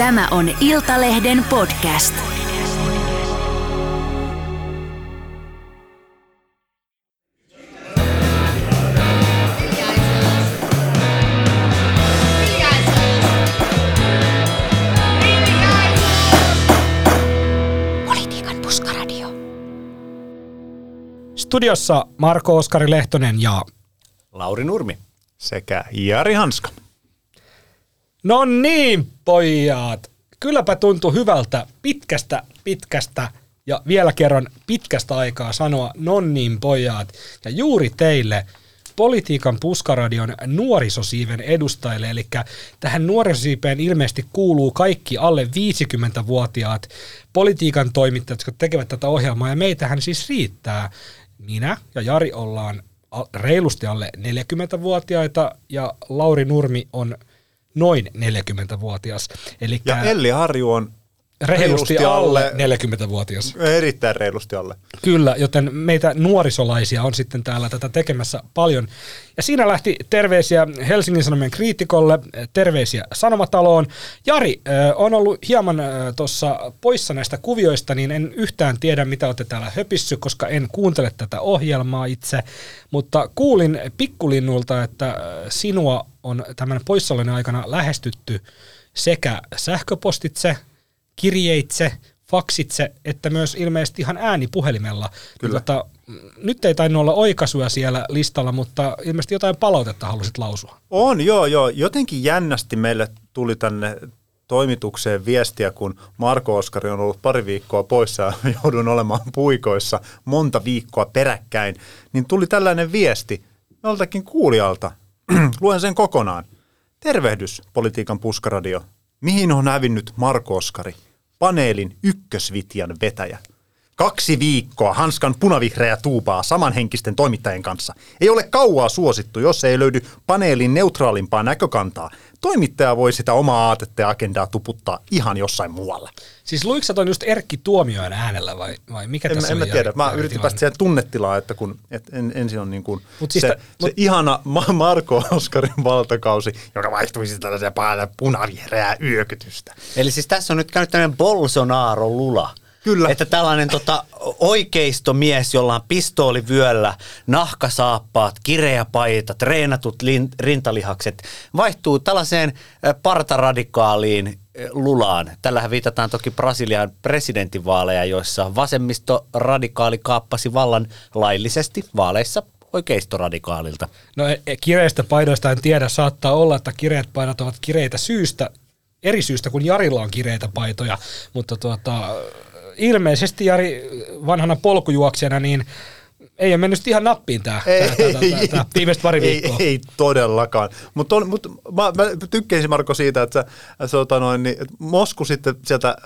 Tämä on Iltalehden podcast. Politiikan puskaradio. Studiossa Marko Oskari Lehtonen ja Lauri Nurmi. sekä Jari Hanska. No niin, pojat. Kylläpä tuntui hyvältä pitkästä, pitkästä ja vielä kerran pitkästä aikaa sanoa no niin, pojat. Ja juuri teille Politiikan puskaradion nuorisosiiven edustajille, eli tähän nuorisosiipeen ilmeisesti kuuluu kaikki alle 50-vuotiaat politiikan toimittajat, jotka tekevät tätä ohjelmaa, ja meitähän siis riittää. Minä ja Jari ollaan reilusti alle 40-vuotiaita, ja Lauri Nurmi on noin 40-vuotias. Eli Ja Elli Harju on reilusti alle 40-vuotias. Erittäin reilusti alle. Kyllä, joten meitä nuorisolaisia on sitten täällä tätä tekemässä paljon. Ja siinä lähti terveisiä Helsingin Sanomien kriitikolle, terveisiä Sanomataloon. Jari on ollut hieman tuossa poissa näistä kuvioista, niin en yhtään tiedä, mitä olette täällä höpissy, koska en kuuntele tätä ohjelmaa itse. Mutta kuulin pikkulinnulta, että sinua on tämän poissaolon aikana lähestytty sekä sähköpostitse, kirjeitse, faksitse, että myös ilmeisesti ihan äänipuhelimella. Kyllä. Tota, mm, nyt ei tainnut olla oikaisuja siellä listalla, mutta ilmeisesti jotain palautetta halusit lausua. On, joo, joo. Jotenkin jännästi meille tuli tänne toimitukseen viestiä, kun Marko Oskari on ollut pari viikkoa poissa ja joudun olemaan puikoissa monta viikkoa peräkkäin, niin tuli tällainen viesti joltakin kuulijalta. Luen sen kokonaan. Tervehdys, politiikan puskaradio. Mihin on hävinnyt Marko Oskari? Paneelin ykkösvitjan vetäjä. Kaksi viikkoa Hanskan punavihreä tuupaa samanhenkisten toimittajien kanssa. Ei ole kauaa suosittu, jos ei löydy paneelin neutraalimpaa näkökantaa. Toimittaja voi sitä omaa aatetta ja agendaa tuputtaa ihan jossain muualla. Siis luiko sä ton just Erkki Tuomioen äänellä vai, vai mikä En, tässä en oli mä tiedä. Mä yritin tilanne? päästä siihen tunnetilaan, että kun et en, ensin on niin kuin Mut siis se, tä- se mut- ihana Ma- Marko Oskarin valtakausi, joka vaihtui sitten tällaiseen päälle punavihreää yökytystä. Eli siis tässä on nyt käynyt tämmöinen Bolsonaro-lula. Kyllä. Että tällainen tota, oikeistomies, jolla on pistooli vyöllä, nahkasaappaat, kireä paita, treenatut lin, rintalihakset, vaihtuu tällaiseen partaradikaaliin lulaan. Tällähän viitataan toki Brasilian presidentinvaaleja, joissa vasemmistoradikaali kaappasi vallan laillisesti vaaleissa oikeistoradikaalilta. No e- e- kireistä paidoista en tiedä, saattaa olla, että kireät painot ovat kireitä syystä, eri syystä kuin Jarilla on kireitä paitoja, mutta tuota, ilmeisesti Jari vanhana polkujuoksijana, niin ei ole mennyt ihan nappiin tämä viimeiset pari viikkoa. Ei, ei todellakaan. Mutta mut, mä, mä tykkäsin Marko siitä, että sä, sä tota noin, niin, että Mosku sitten sieltä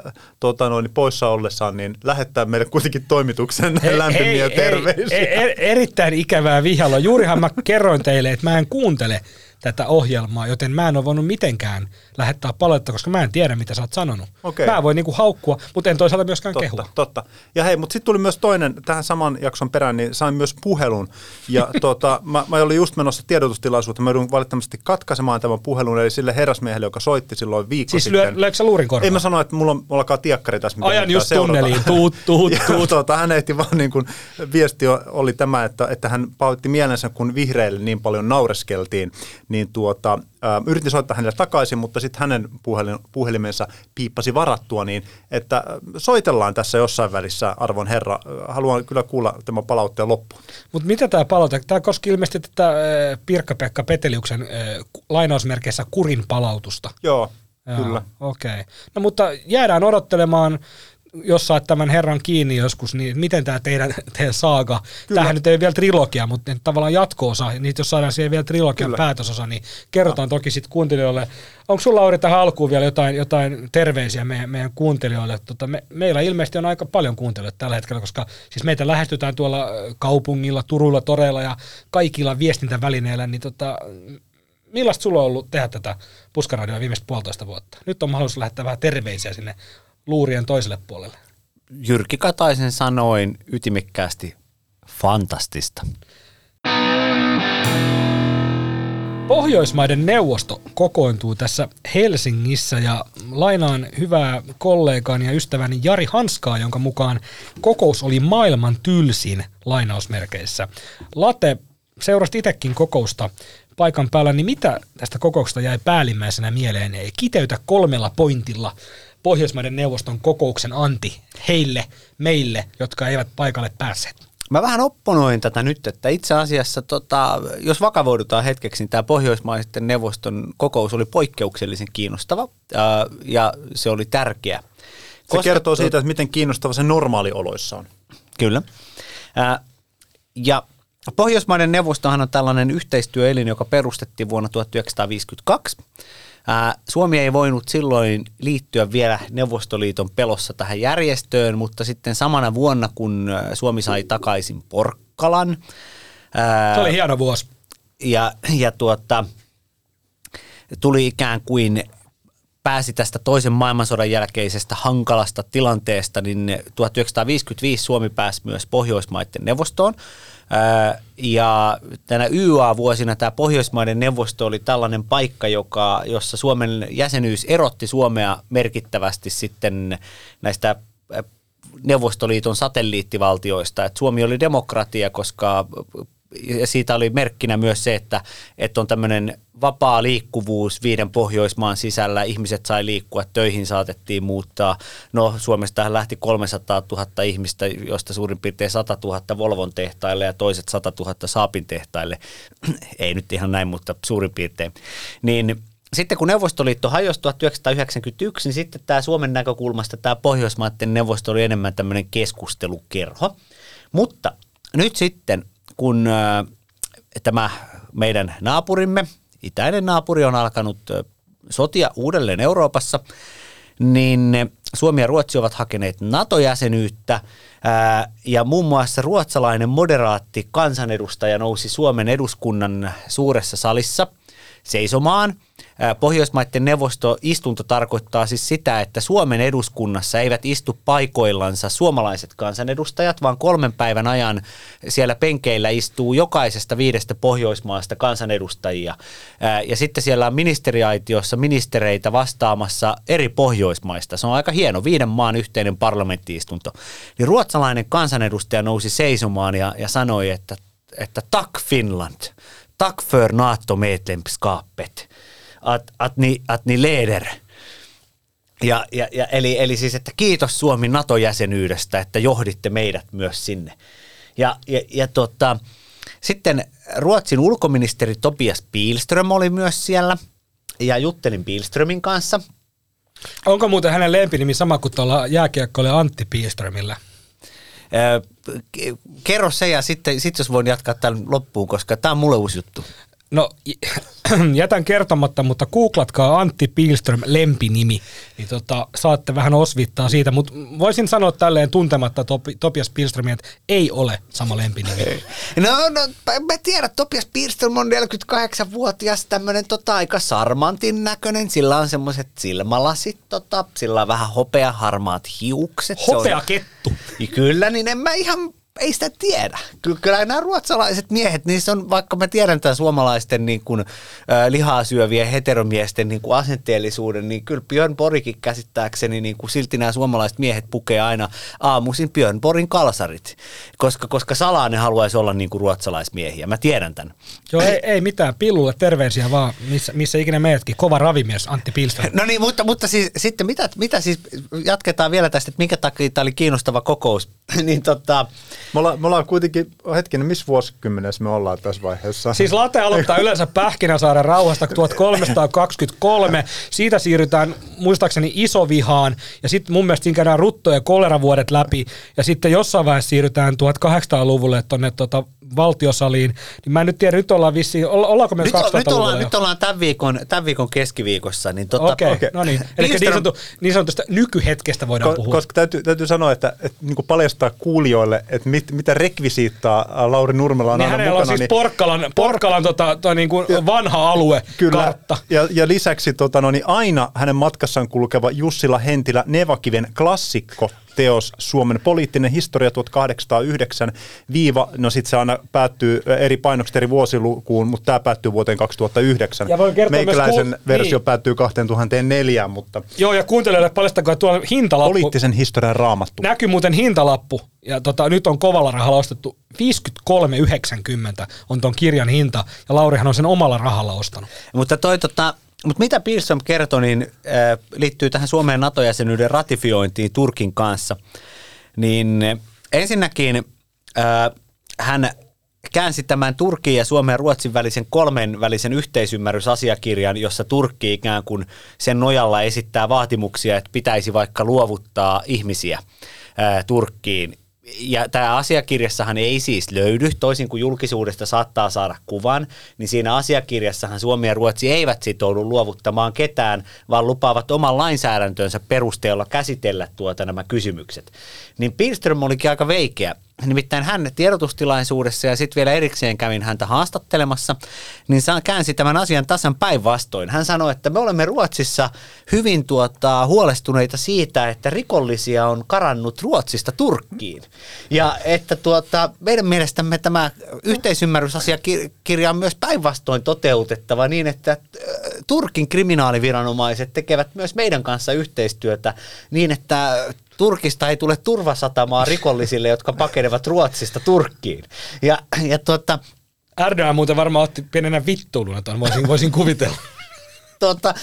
tota noin, poissa ollessaan niin lähettää meille kuitenkin toimituksen Hei, lämpimiä hei, terveisiä. Hei, er, erittäin ikävää vihalla. Juurihan mä kerroin teille, että mä en kuuntele tätä ohjelmaa, joten mä en ole voinut mitenkään lähettää palautetta, koska mä en tiedä, mitä sä oot sanonut. Okei. Mä voin niinku haukkua, mutta en toisaalta myöskään Totta, kehua. totta. Ja hei, mutta sitten tuli myös toinen, tähän saman jakson perään, niin sain myös puhelun. Ja tota, mä, mä olin just menossa tiedotustilaisuuteen, mä joudun valitettavasti katkaisemaan tämän puhelun, eli sille herrasmiehelle, joka soitti silloin viikko Siis sitten. lyö, löikö sä luurin korvaan? Ei mä sano, että mulla, on, mulla alkaa tiekkari tässä. mitä Ajan just seurata. tunneliin, tuut, tuut, ja, tuut. Tuota, hän ehti vaan niin kuin, viesti oli tämä, että, että hän pahoitti mielensä, kun vihreille niin paljon naureskeltiin, niin tuota, yritin soittaa hänelle takaisin, mutta sitten hänen puhelin, puhelimensa piippasi varattua, niin että soitellaan tässä jossain välissä, arvon herra. Haluan kyllä kuulla tämän palautteen loppuun. Mutta mitä tämä palaute? Tämä koski ilmeisesti tätä Pirkka-Pekka Peteliuksen lainausmerkeissä kurin palautusta. Joo, Joo, kyllä. Okei. Okay. No mutta jäädään odottelemaan, jos saat tämän herran kiinni joskus, niin miten tämä teidän, teidän saaga, tämähän nyt ei vielä trilogia, mutta tavallaan jatko-osa, niin jos saadaan siihen vielä trilogian Kyllä. päätösosa, niin kerrotaan toki sitten kuuntelijoille. Onko sulla Lauri tähän alkuun vielä jotain, jotain terveisiä meidän, meidän kuuntelijoille? Tota, me, meillä ilmeisesti on aika paljon kuuntelijoita tällä hetkellä, koska siis meitä lähestytään tuolla ö, kaupungilla, Turuilla, Toreilla ja kaikilla viestintävälineillä, niin tota, millaista sulla on ollut tehdä tätä puskaradioa viimeistä puolitoista vuotta? Nyt on mahdollisuus lähettää vähän terveisiä sinne luurien toiselle puolelle. Jyrki Kataisen sanoin ytimekkäästi fantastista. Pohjoismaiden neuvosto kokoontuu tässä Helsingissä ja lainaan hyvää kollegaani ja ystäväni Jari Hanskaa, jonka mukaan kokous oli maailman tylsin lainausmerkeissä. Late, seurasti itsekin kokousta paikan päällä, niin mitä tästä kokouksesta jäi päällimmäisenä mieleen? Ei kiteytä kolmella pointilla Pohjoismaiden neuvoston kokouksen anti heille, meille, jotka eivät paikalle päässeet. Mä vähän opponoin tätä nyt, että itse asiassa, tota, jos vakavoidutaan hetkeksi, niin tämä Pohjoismaisten neuvoston kokous oli poikkeuksellisen kiinnostava ää, ja se oli tärkeä. Se Koska kertoo to- siitä, että miten kiinnostava se normaalioloissa on. Kyllä. Ää, ja Pohjoismaiden neuvostohan on tällainen yhteistyöelin, joka perustettiin vuonna 1952. Ää, Suomi ei voinut silloin liittyä vielä Neuvostoliiton pelossa tähän järjestöön, mutta sitten samana vuonna, kun Suomi sai takaisin Porkkalan, ää, Se oli hieno vuosi. ja, ja tuota, tuli ikään kuin pääsi tästä toisen maailmansodan jälkeisestä hankalasta tilanteesta, niin 1955 Suomi pääsi myös Pohjoismaiden neuvostoon. Ja tänä YA-vuosina tämä Pohjoismaiden neuvosto oli tällainen paikka, joka, jossa Suomen jäsenyys erotti Suomea merkittävästi sitten näistä Neuvostoliiton satelliittivaltioista. Et Suomi oli demokratia, koska ja siitä oli merkkinä myös se, että, että on tämmöinen vapaa liikkuvuus viiden Pohjoismaan sisällä. Ihmiset sai liikkua, töihin saatettiin muuttaa. No Suomesta lähti 300 000 ihmistä, josta suurin piirtein 100 000 Volvon tehtaille ja toiset 100 000 Saapin tehtaille. Ei nyt ihan näin, mutta suurin piirtein. Niin sitten kun Neuvostoliitto hajosi 1991, niin sitten tämä Suomen näkökulmasta tämä Pohjoismaiden neuvosto oli enemmän tämmöinen keskustelukerho. Mutta nyt sitten, kun äh, tämä meidän naapurimme, itäinen naapuri on alkanut äh, sotia uudelleen Euroopassa, niin Suomi ja Ruotsi ovat hakeneet NATO-jäsenyyttä ja muun muassa ruotsalainen moderaatti kansanedustaja nousi Suomen eduskunnan suuressa salissa seisomaan. Pohjoismaiden neuvosto istunto tarkoittaa siis sitä, että Suomen eduskunnassa eivät istu paikoillansa suomalaiset kansanedustajat, vaan kolmen päivän ajan siellä penkeillä istuu jokaisesta viidestä Pohjoismaasta kansanedustajia. Ja sitten siellä on ministeriaitiossa ministereitä vastaamassa eri Pohjoismaista. Se on aika hieno, viiden maan yhteinen parlamenttiistunto. Niin ruotsalainen kansanedustaja nousi seisomaan ja, ja sanoi, että, että tack Finland, tack för NATO-medlemskapet, att, att, ni, att ni leder. Ja, ja, ja eli, eli siis, että kiitos Suomi NATO-jäsenyydestä, että johditte meidät myös sinne. Ja, ja, ja tota, sitten Ruotsin ulkoministeri Tobias Pilström oli myös siellä, ja juttelin Pilströmin kanssa. Onko muuten hänen lempinimi sama kuin tuolla jääkiekkoilla Antti ke- Kerro se ja sitten sit jos voin jatkaa tämän loppuun, koska tämä on mulle uusi juttu. No, jätän kertomatta, mutta googlatkaa Antti Pilström lempinimi, niin tota, saatte vähän osvittaa siitä, mutta voisin sanoa tälleen tuntematta Topi- Topias Pilströmiä, että ei ole sama lempinimi. No, no mä tiedän, että Topias Pirstelm on 48-vuotias, tämmöinen tota, aika sarmantin näköinen. Sillä on semmoiset silmälasit, tota, sillä on vähän hopea harmaat hiukset. Hopea kettu. Kyllä, niin en mä ihan ei sitä tiedä. Ky- Kyllä nämä ruotsalaiset miehet, niissä on, vaikka mä tiedän tämän suomalaisten niin kuin, ä, lihaa syövien heteromiesten niin kuin asenteellisuuden, niin kyllä Björn Borikin käsittääkseni, niin kuin silti nämä suomalaiset miehet pukee aina aamuisin Björn Borin kalsarit, koska, koska salaa ne haluaisi olla niin kuin ruotsalaismiehiä. Mä tiedän tämän. Joo, ei, ei mitään, pillulle terveisiä vaan, missä, missä ikinä meetkin. Kova ravimies Antti Pilström. No niin, mutta, mutta siis, sitten mitä, mitä siis, jatketaan vielä tästä, että minkä takia tämä oli kiinnostava kokous. niin tota, Me ollaan, me ollaan kuitenkin, hetkinen, missä vuosikymmenessä me ollaan tässä vaiheessa? Siis late aloittaa yleensä Pähkinäsaaren rauhasta 1323. Siitä siirrytään muistaakseni Isovihaan ja sitten mun mielestä siinä käydään rutto- ja koleravuodet läpi ja sitten jossain vaiheessa siirrytään 1800-luvulle tuonne tota valtiosaliin. Niin mä en nyt tiedä, nyt ollaan vissiin, olla- ollaanko me nyt, on, nyt, 200-luvulla ollaan, jo? nyt ollaan tämän viikon, tämän viikon keskiviikossa. Niin tota, Okei, okay, no niin. Eli niin, sanottu, niin sanotusta nykyhetkestä voidaan Ko- puhua. koska täytyy, täytyy sanoa, että, että niin kuin paljastaa kuulijoille, että mit, mitä rekvisiittaa Lauri Nurmela on niin aina hänellä mukana. on siis Porkkalan, Porkkalan tota, toi niin kuin vanha alue, kartta. Ja, ja lisäksi tota, no, niin aina hänen matkassaan kulkeva Jussila Hentilä Nevakiven klassikko teos Suomen poliittinen historia 1809 viiva, no sitten se aina päättyy eri painokset eri vuosilukuun, mutta tämä päättyy vuoteen 2009. Ja voin kertoa myös Meikäläisen ku- versio niin. päättyy 2004, mutta Joo, ja kuuntelijoille paljastakaa tuolla hintalappu. poliittisen historian raamattu. Näkyy muuten hintalappu, ja tota, nyt on kovalla rahalla ostettu 53,90 on ton kirjan hinta, ja Laurihan on sen omalla rahalla ostanut. Mutta toi tota, mutta mitä Pilsom kertoi, niin äh, liittyy tähän Suomen NATO-jäsenyyden ratifiointiin Turkin kanssa. Niin äh, ensinnäkin äh, hän käänsi tämän Turkin ja Suomen ja Ruotsin välisen kolmen välisen yhteisymmärrysasiakirjan, jossa Turkki ikään kuin sen nojalla esittää vaatimuksia, että pitäisi vaikka luovuttaa ihmisiä Turkkiin. Ja tämä asiakirjassahan ei siis löydy, toisin kuin julkisuudesta saattaa saada kuvan, niin siinä asiakirjassahan Suomi ja Ruotsi eivät sitoudu luovuttamaan ketään, vaan lupaavat oman lainsäädäntönsä perusteella käsitellä tuota nämä kysymykset. Niin Pilström olikin aika veikeä. Nimittäin hän tiedotustilaisuudessa ja sitten vielä erikseen kävin häntä haastattelemassa, niin sa- käänsi tämän asian tasan päinvastoin. Hän sanoi, että me olemme Ruotsissa hyvin tuota, huolestuneita siitä, että rikollisia on karannut Ruotsista Turkkiin. Ja että tuota, meidän mielestämme tämä yhteisymmärrysasiakirja on myös päinvastoin toteutettava niin, että äh, Turkin kriminaaliviranomaiset tekevät myös meidän kanssa yhteistyötä niin, että Turkista ei tule turvasatamaa rikollisille, jotka pakenevat Ruotsista Turkkiin. Ja, ja tuota, Erdogan muuten varmaan otti pienenä vittuiluna tuon, voisin, voisin kuvitella. tuota,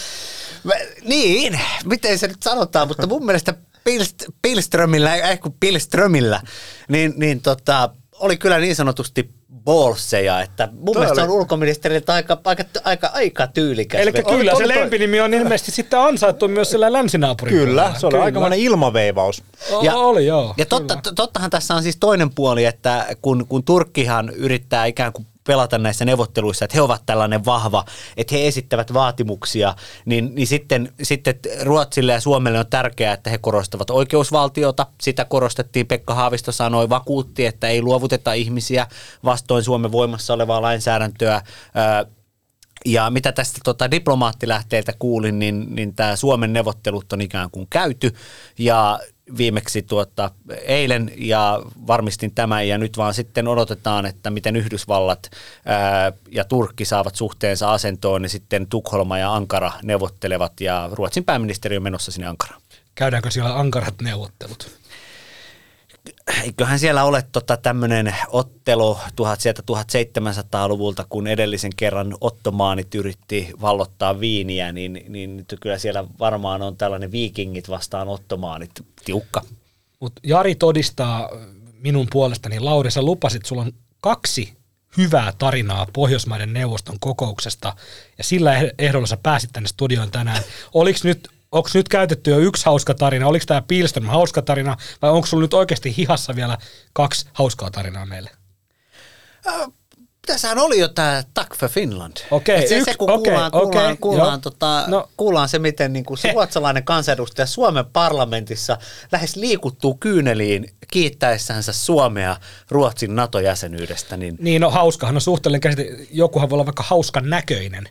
mä- niin, miten se nyt sanotaan, mutta mun mielestä Pilst, Pilströmillä, kun Pilströmillä, niin, niin tota, oli kyllä niin sanotusti bolseja, että mun Toi mielestä se on oli- ulkoministeriltä aika, aika, aika, aika tyylikäs. Eli kyllä oli se toi- lempinimi on ilmeisesti sitten ansaittu myös sillä länsinaapurin Kyllä, se oli aikamoinen ilmaveivaus. Ja, oli joo. Ja totta, tottahan tässä on siis toinen puoli, että kun, kun Turkkihan yrittää ikään kuin pelata näissä neuvotteluissa, että he ovat tällainen vahva, että he esittävät vaatimuksia, niin, niin sitten, sitten Ruotsille ja Suomelle on tärkeää, että he korostavat oikeusvaltiota. Sitä korostettiin, Pekka Haavisto sanoi, vakuutti, että ei luovuteta ihmisiä vastoin Suomen voimassa olevaa lainsäädäntöä. Ää, ja mitä tästä tota, diplomaattilähteiltä kuulin, niin, niin tämä Suomen neuvottelut on ikään kuin käyty ja viimeksi tuota, eilen ja varmistin tämän ja nyt vaan sitten odotetaan, että miten Yhdysvallat ää, ja Turkki saavat suhteensa asentoon ja sitten Tukholma ja Ankara neuvottelevat ja Ruotsin pääministeri on menossa sinne Ankaraan. Käydäänkö siellä ankarat neuvottelut? Eiköhän siellä ole tota tämmöinen ottelu sieltä 1700-luvulta, kun edellisen kerran ottomaanit yritti vallottaa viiniä, niin, niin kyllä siellä varmaan on tällainen viikingit vastaan ottomaanit tiukka. Mutta Jari todistaa minun puolestani, Lauri, sä lupasit, sulla on kaksi hyvää tarinaa Pohjoismaiden neuvoston kokouksesta, ja sillä eh- ehdolla sä pääsit tänne studioon tänään. Oliks nyt, onko nyt käytetty jo yksi hauska tarina, oliko tämä Pilström hauska tarina, vai onko sulla nyt oikeasti hihassa vielä kaksi hauskaa tarinaa meille? Tässähän oli jo tämä Tack för Finland. Okei, Et se, yksi- se, kun okei, kuullaan, kuullaan, okei, kuullaan, tota, No. kuullaan se, miten niin kuin ruotsalainen kansanedustaja Suomen parlamentissa lähes liikuttuu kyyneliin kiittäessänsä Suomea Ruotsin NATO-jäsenyydestä. Niin Niin, no hauskahan on suhteellinen käsite. Jokuhan voi olla vaikka hauskan näköinen.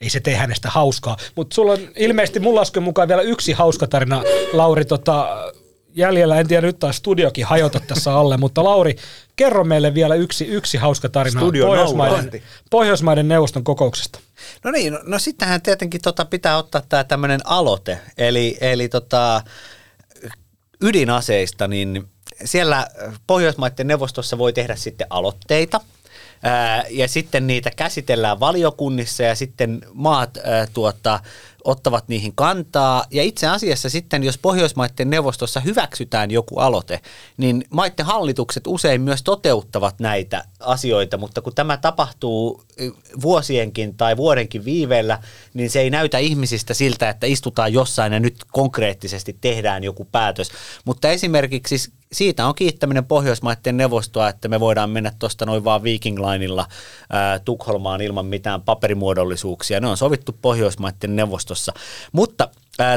Ei se tee hänestä hauskaa. Mutta sulla on ilmeisesti mun lasken mukaan vielä yksi hauska tarina, Lauri, tota, jäljellä. En tiedä, nyt taas studiokin hajota tässä alle, mutta Lauri, kerro meille vielä yksi, yksi hauska tarina Studio Pohjoismaiden. Pohjoismaiden neuvoston kokouksesta. No niin, no, no sittenhän tietenkin tota pitää ottaa tämä tämmöinen aloite, eli, eli tota, ydinaseista, niin siellä Pohjoismaiden neuvostossa voi tehdä sitten aloitteita, ja sitten niitä käsitellään valiokunnissa ja sitten maat tuota, ottavat niihin kantaa. Ja itse asiassa sitten, jos Pohjoismaiden neuvostossa hyväksytään joku aloite, niin maiden hallitukset usein myös toteuttavat näitä asioita, mutta kun tämä tapahtuu vuosienkin tai vuodenkin viiveellä, niin se ei näytä ihmisistä siltä, että istutaan jossain ja nyt konkreettisesti tehdään joku päätös. Mutta esimerkiksi siitä on kiittäminen Pohjoismaiden neuvostoa, että me voidaan mennä tuosta noin vaan Viking Lineilla ää, Tukholmaan ilman mitään paperimuodollisuuksia. Ne on sovittu Pohjoismaiden neuvostossa. Mutta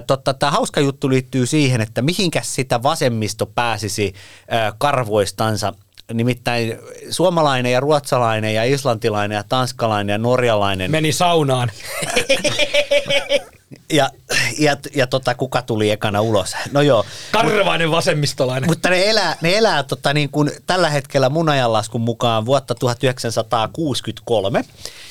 totta, tämä hauska juttu liittyy siihen, että mihinkäs sitä vasemmisto pääsisi ää, karvoistansa Nimittäin suomalainen ja ruotsalainen ja islantilainen ja tanskalainen ja norjalainen Meni saunaan. Ja, ja, ja tota, kuka tuli ekana ulos? No joo. Karvainen vasemmistolainen. Mutta ne elää, ne elää tota, niin kuin tällä hetkellä mun ajanlaskun mukaan vuotta 1963.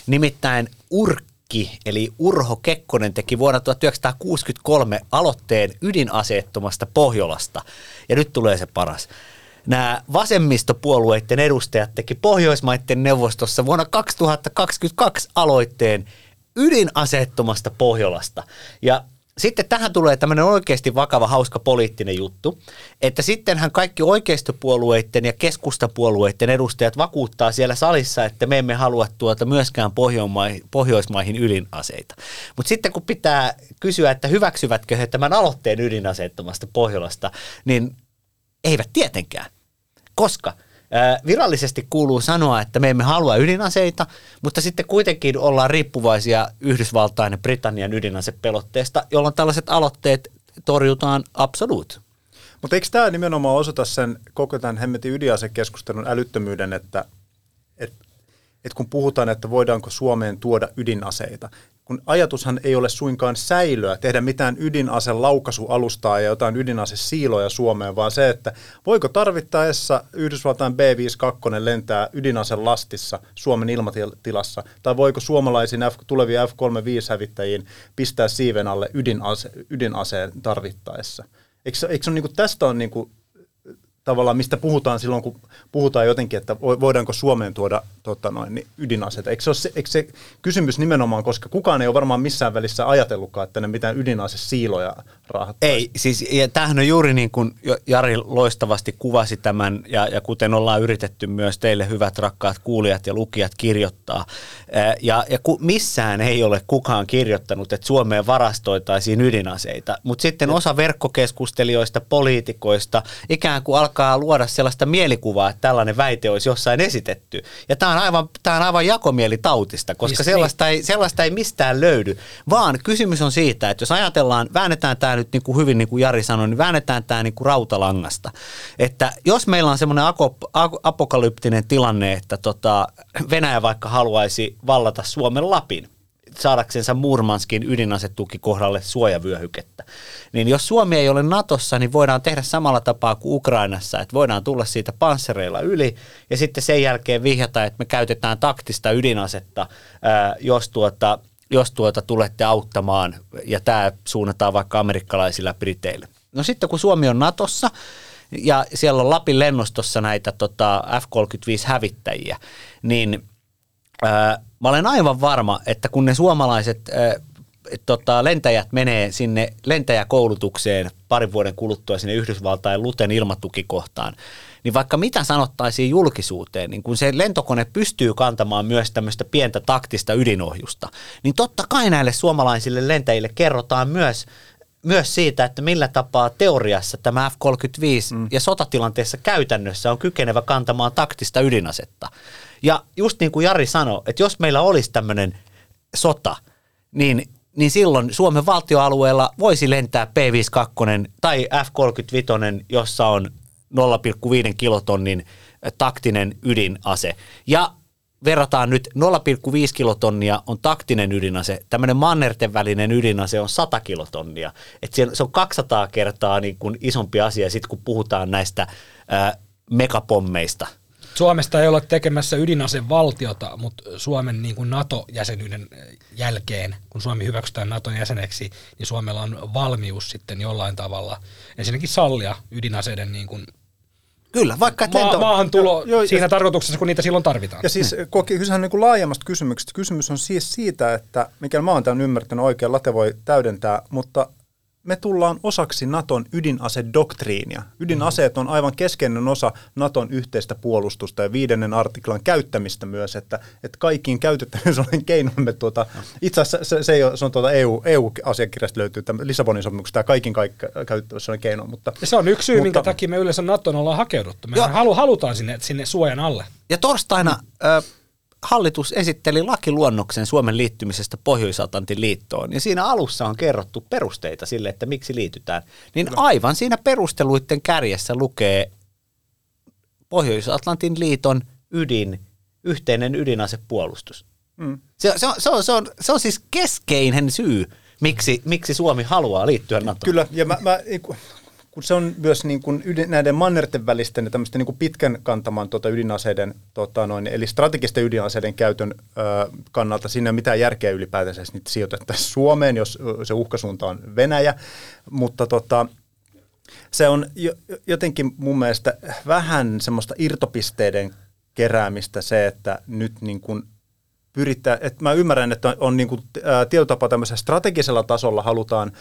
Nimittäin Urkki, eli Urho Kekkonen teki vuonna 1963 aloitteen ydinaseettomasta Pohjolasta. Ja nyt tulee se paras. Nämä vasemmistopuolueiden edustajat teki Pohjoismaiden neuvostossa vuonna 2022 aloitteen ydinaseettomasta Pohjolasta. Ja sitten tähän tulee tämmöinen oikeasti vakava, hauska poliittinen juttu, että sittenhän kaikki oikeistopuolueiden ja keskustapuolueiden edustajat vakuuttaa siellä salissa, että me emme halua tuota myöskään Pohjoismaihin, ydinaseita. Mutta sitten kun pitää kysyä, että hyväksyvätkö he tämän aloitteen ydinaseettomasta Pohjolasta, niin eivät tietenkään. Koska – Virallisesti kuuluu sanoa, että me emme halua ydinaseita, mutta sitten kuitenkin ollaan riippuvaisia Yhdysvaltain ja Britannian ydinasepelotteesta, jolloin tällaiset aloitteet torjutaan absoluut. Mutta eikö tämä nimenomaan osoita sen koko tämän hemmetin ydinasekeskustelun älyttömyyden, että, että, että kun puhutaan, että voidaanko Suomeen tuoda ydinaseita, kun ajatushan ei ole suinkaan säilöä, tehdä mitään ydinase laukaisualustaa ja jotain ydinasesiiloja Suomeen, vaan se, että voiko tarvittaessa Yhdysvaltain B-52 lentää ydinase lastissa Suomen ilmatilassa, tai voiko suomalaisiin F, tulevia F-35-hävittäjiin pistää siiven alle ydinase, ydinaseen tarvittaessa. Eikö, eikö on, niin kuin, tästä on niin kuin, tavallaan, mistä puhutaan silloin, kun puhutaan jotenkin, että voidaanko Suomeen tuoda tota noin, niin ydinaseita. Eikö se, ole se, eikö se kysymys nimenomaan, koska kukaan ei ole varmaan missään välissä ajatellutkaan, että ne mitään ydinasesiiloja raahattaisi. Ei, siis ja tämähän on juuri niin kuin Jari loistavasti kuvasi tämän, ja, ja kuten ollaan yritetty myös teille hyvät rakkaat kuulijat ja lukijat kirjoittaa. Ja, ja ku, missään ei ole kukaan kirjoittanut, että Suomeen varastoitaisiin ydinaseita, mutta sitten osa verkkokeskustelijoista, poliitikoista ikään kuin alkaa luoda sellaista mielikuvaa, että tällainen väite olisi jossain esitetty. Ja tämä on aivan, tämä on aivan jakomielitautista, koska Just sellaista, niin. ei, sellaista ei mistään löydy, vaan kysymys on siitä, että jos ajatellaan, väännetään tämä nyt niin kuin hyvin niin kuin Jari sanoi, niin väännetään tämä niin kuin rautalangasta. Että jos meillä on semmoinen apokalyptinen tilanne, että tota, Venäjä vaikka haluaisi vallata Suomen Lapin, saadaksensa Murmanskin ydinasetukikohdalle suojavyöhykettä. Niin jos Suomi ei ole Natossa, niin voidaan tehdä samalla tapaa kuin Ukrainassa, että voidaan tulla siitä panssereilla yli ja sitten sen jälkeen vihjata, että me käytetään taktista ydinasetta, jos tuota, jos tuota tulette auttamaan ja tämä suunnataan vaikka amerikkalaisilla briteille. No sitten kun Suomi on Natossa ja siellä on Lapin lennostossa näitä tota, F-35-hävittäjiä, niin ää, mä olen aivan varma, että kun ne suomalaiset ää, tota, lentäjät menee sinne lentäjäkoulutukseen parin vuoden kuluttua sinne Yhdysvaltain Luten ilmatukikohtaan, niin vaikka mitä sanottaisiin julkisuuteen, niin kun se lentokone pystyy kantamaan myös tämmöistä pientä taktista ydinohjusta, niin totta kai näille suomalaisille lentäjille kerrotaan myös myös siitä, että millä tapaa teoriassa tämä F-35 mm. ja sotatilanteessa käytännössä on kykenevä kantamaan taktista ydinasetta. Ja just niin kuin Jari sanoi, että jos meillä olisi tämmöinen sota, niin, niin silloin Suomen valtioalueella voisi lentää P-52 tai F-35, jossa on 0,5 kilotonnin taktinen ydinase. Ja verrataan nyt 0,5 kilotonnia on taktinen ydinase, tämmöinen mannerten välinen ydinase on 100 kilotonnia. Et se on 200 kertaa niin kuin isompi asia sitten kun puhutaan näistä ää, megapommeista. Suomesta ei ole tekemässä ydinasevaltiota, mutta Suomen niin kuin NATO-jäsenyyden jälkeen, kun Suomi hyväksytään NATOn jäseneksi, niin Suomella on valmius sitten jollain tavalla ensinnäkin sallia ydinaseiden niin kuin Kyllä, vaikka Ma- lento... maahan tulo jo, jo, siinä ja, tarkoituksessa, kun niitä silloin tarvitaan. Ja siis kyse on niin kuin laajemmasta kysymyksestä. Kysymys on siis siitä, että mikä mä oon tämän ymmärtänyt oikein, Late voi täydentää, mutta me tullaan osaksi Naton ydinasedoktriinia. Ydinaseet on aivan keskeinen osa Naton yhteistä puolustusta ja viidennen artiklan käyttämistä myös, että, että kaikkiin käytettävissä olen keinoimme, tuota, itse asiassa se, se, ei ole, se on tuota EU, EU-asiakirjasta löytyy tämä Lissabonin sopimuksesta tämä kaikin kaikki käytettävissä olen keino. Mutta, ja se on yksi syy, mutta, minkä takia me yleensä Naton ollaan hakeuduttu. Me halu, halutaan sinne, sinne suojan alle. Ja torstaina... Äh, hallitus esitteli lakiluonnoksen Suomen liittymisestä Pohjois-Atlantin liittoon, ja siinä alussa on kerrottu perusteita sille, että miksi liitytään. Niin aivan siinä perusteluiden kärjessä lukee Pohjois-Atlantin liiton ydin, yhteinen ydinasepuolustus. Mm. Se, se, on, se, on, se, on, se on siis keskeinen syy, miksi, miksi Suomi haluaa liittyä NATOon. Kyllä, ja mä, mä, kun se on myös niin kuin ydin, näiden mannerten välisten ja niin kuin pitkän kantaman tota ydinaseiden, tota noin, eli strategisten ydinaseiden käytön ö, kannalta siinä mitään järkeä ylipäätänsä, niitä sijoitettaisiin Suomeen, jos se uhkasuunta on Venäjä, mutta tota, se on jotenkin mun mielestä vähän semmoista irtopisteiden keräämistä se, että nyt niin kuin pyritään, että mä ymmärrän, että on, niin kuin, ä, tietotapa tämmöisellä strategisella tasolla halutaan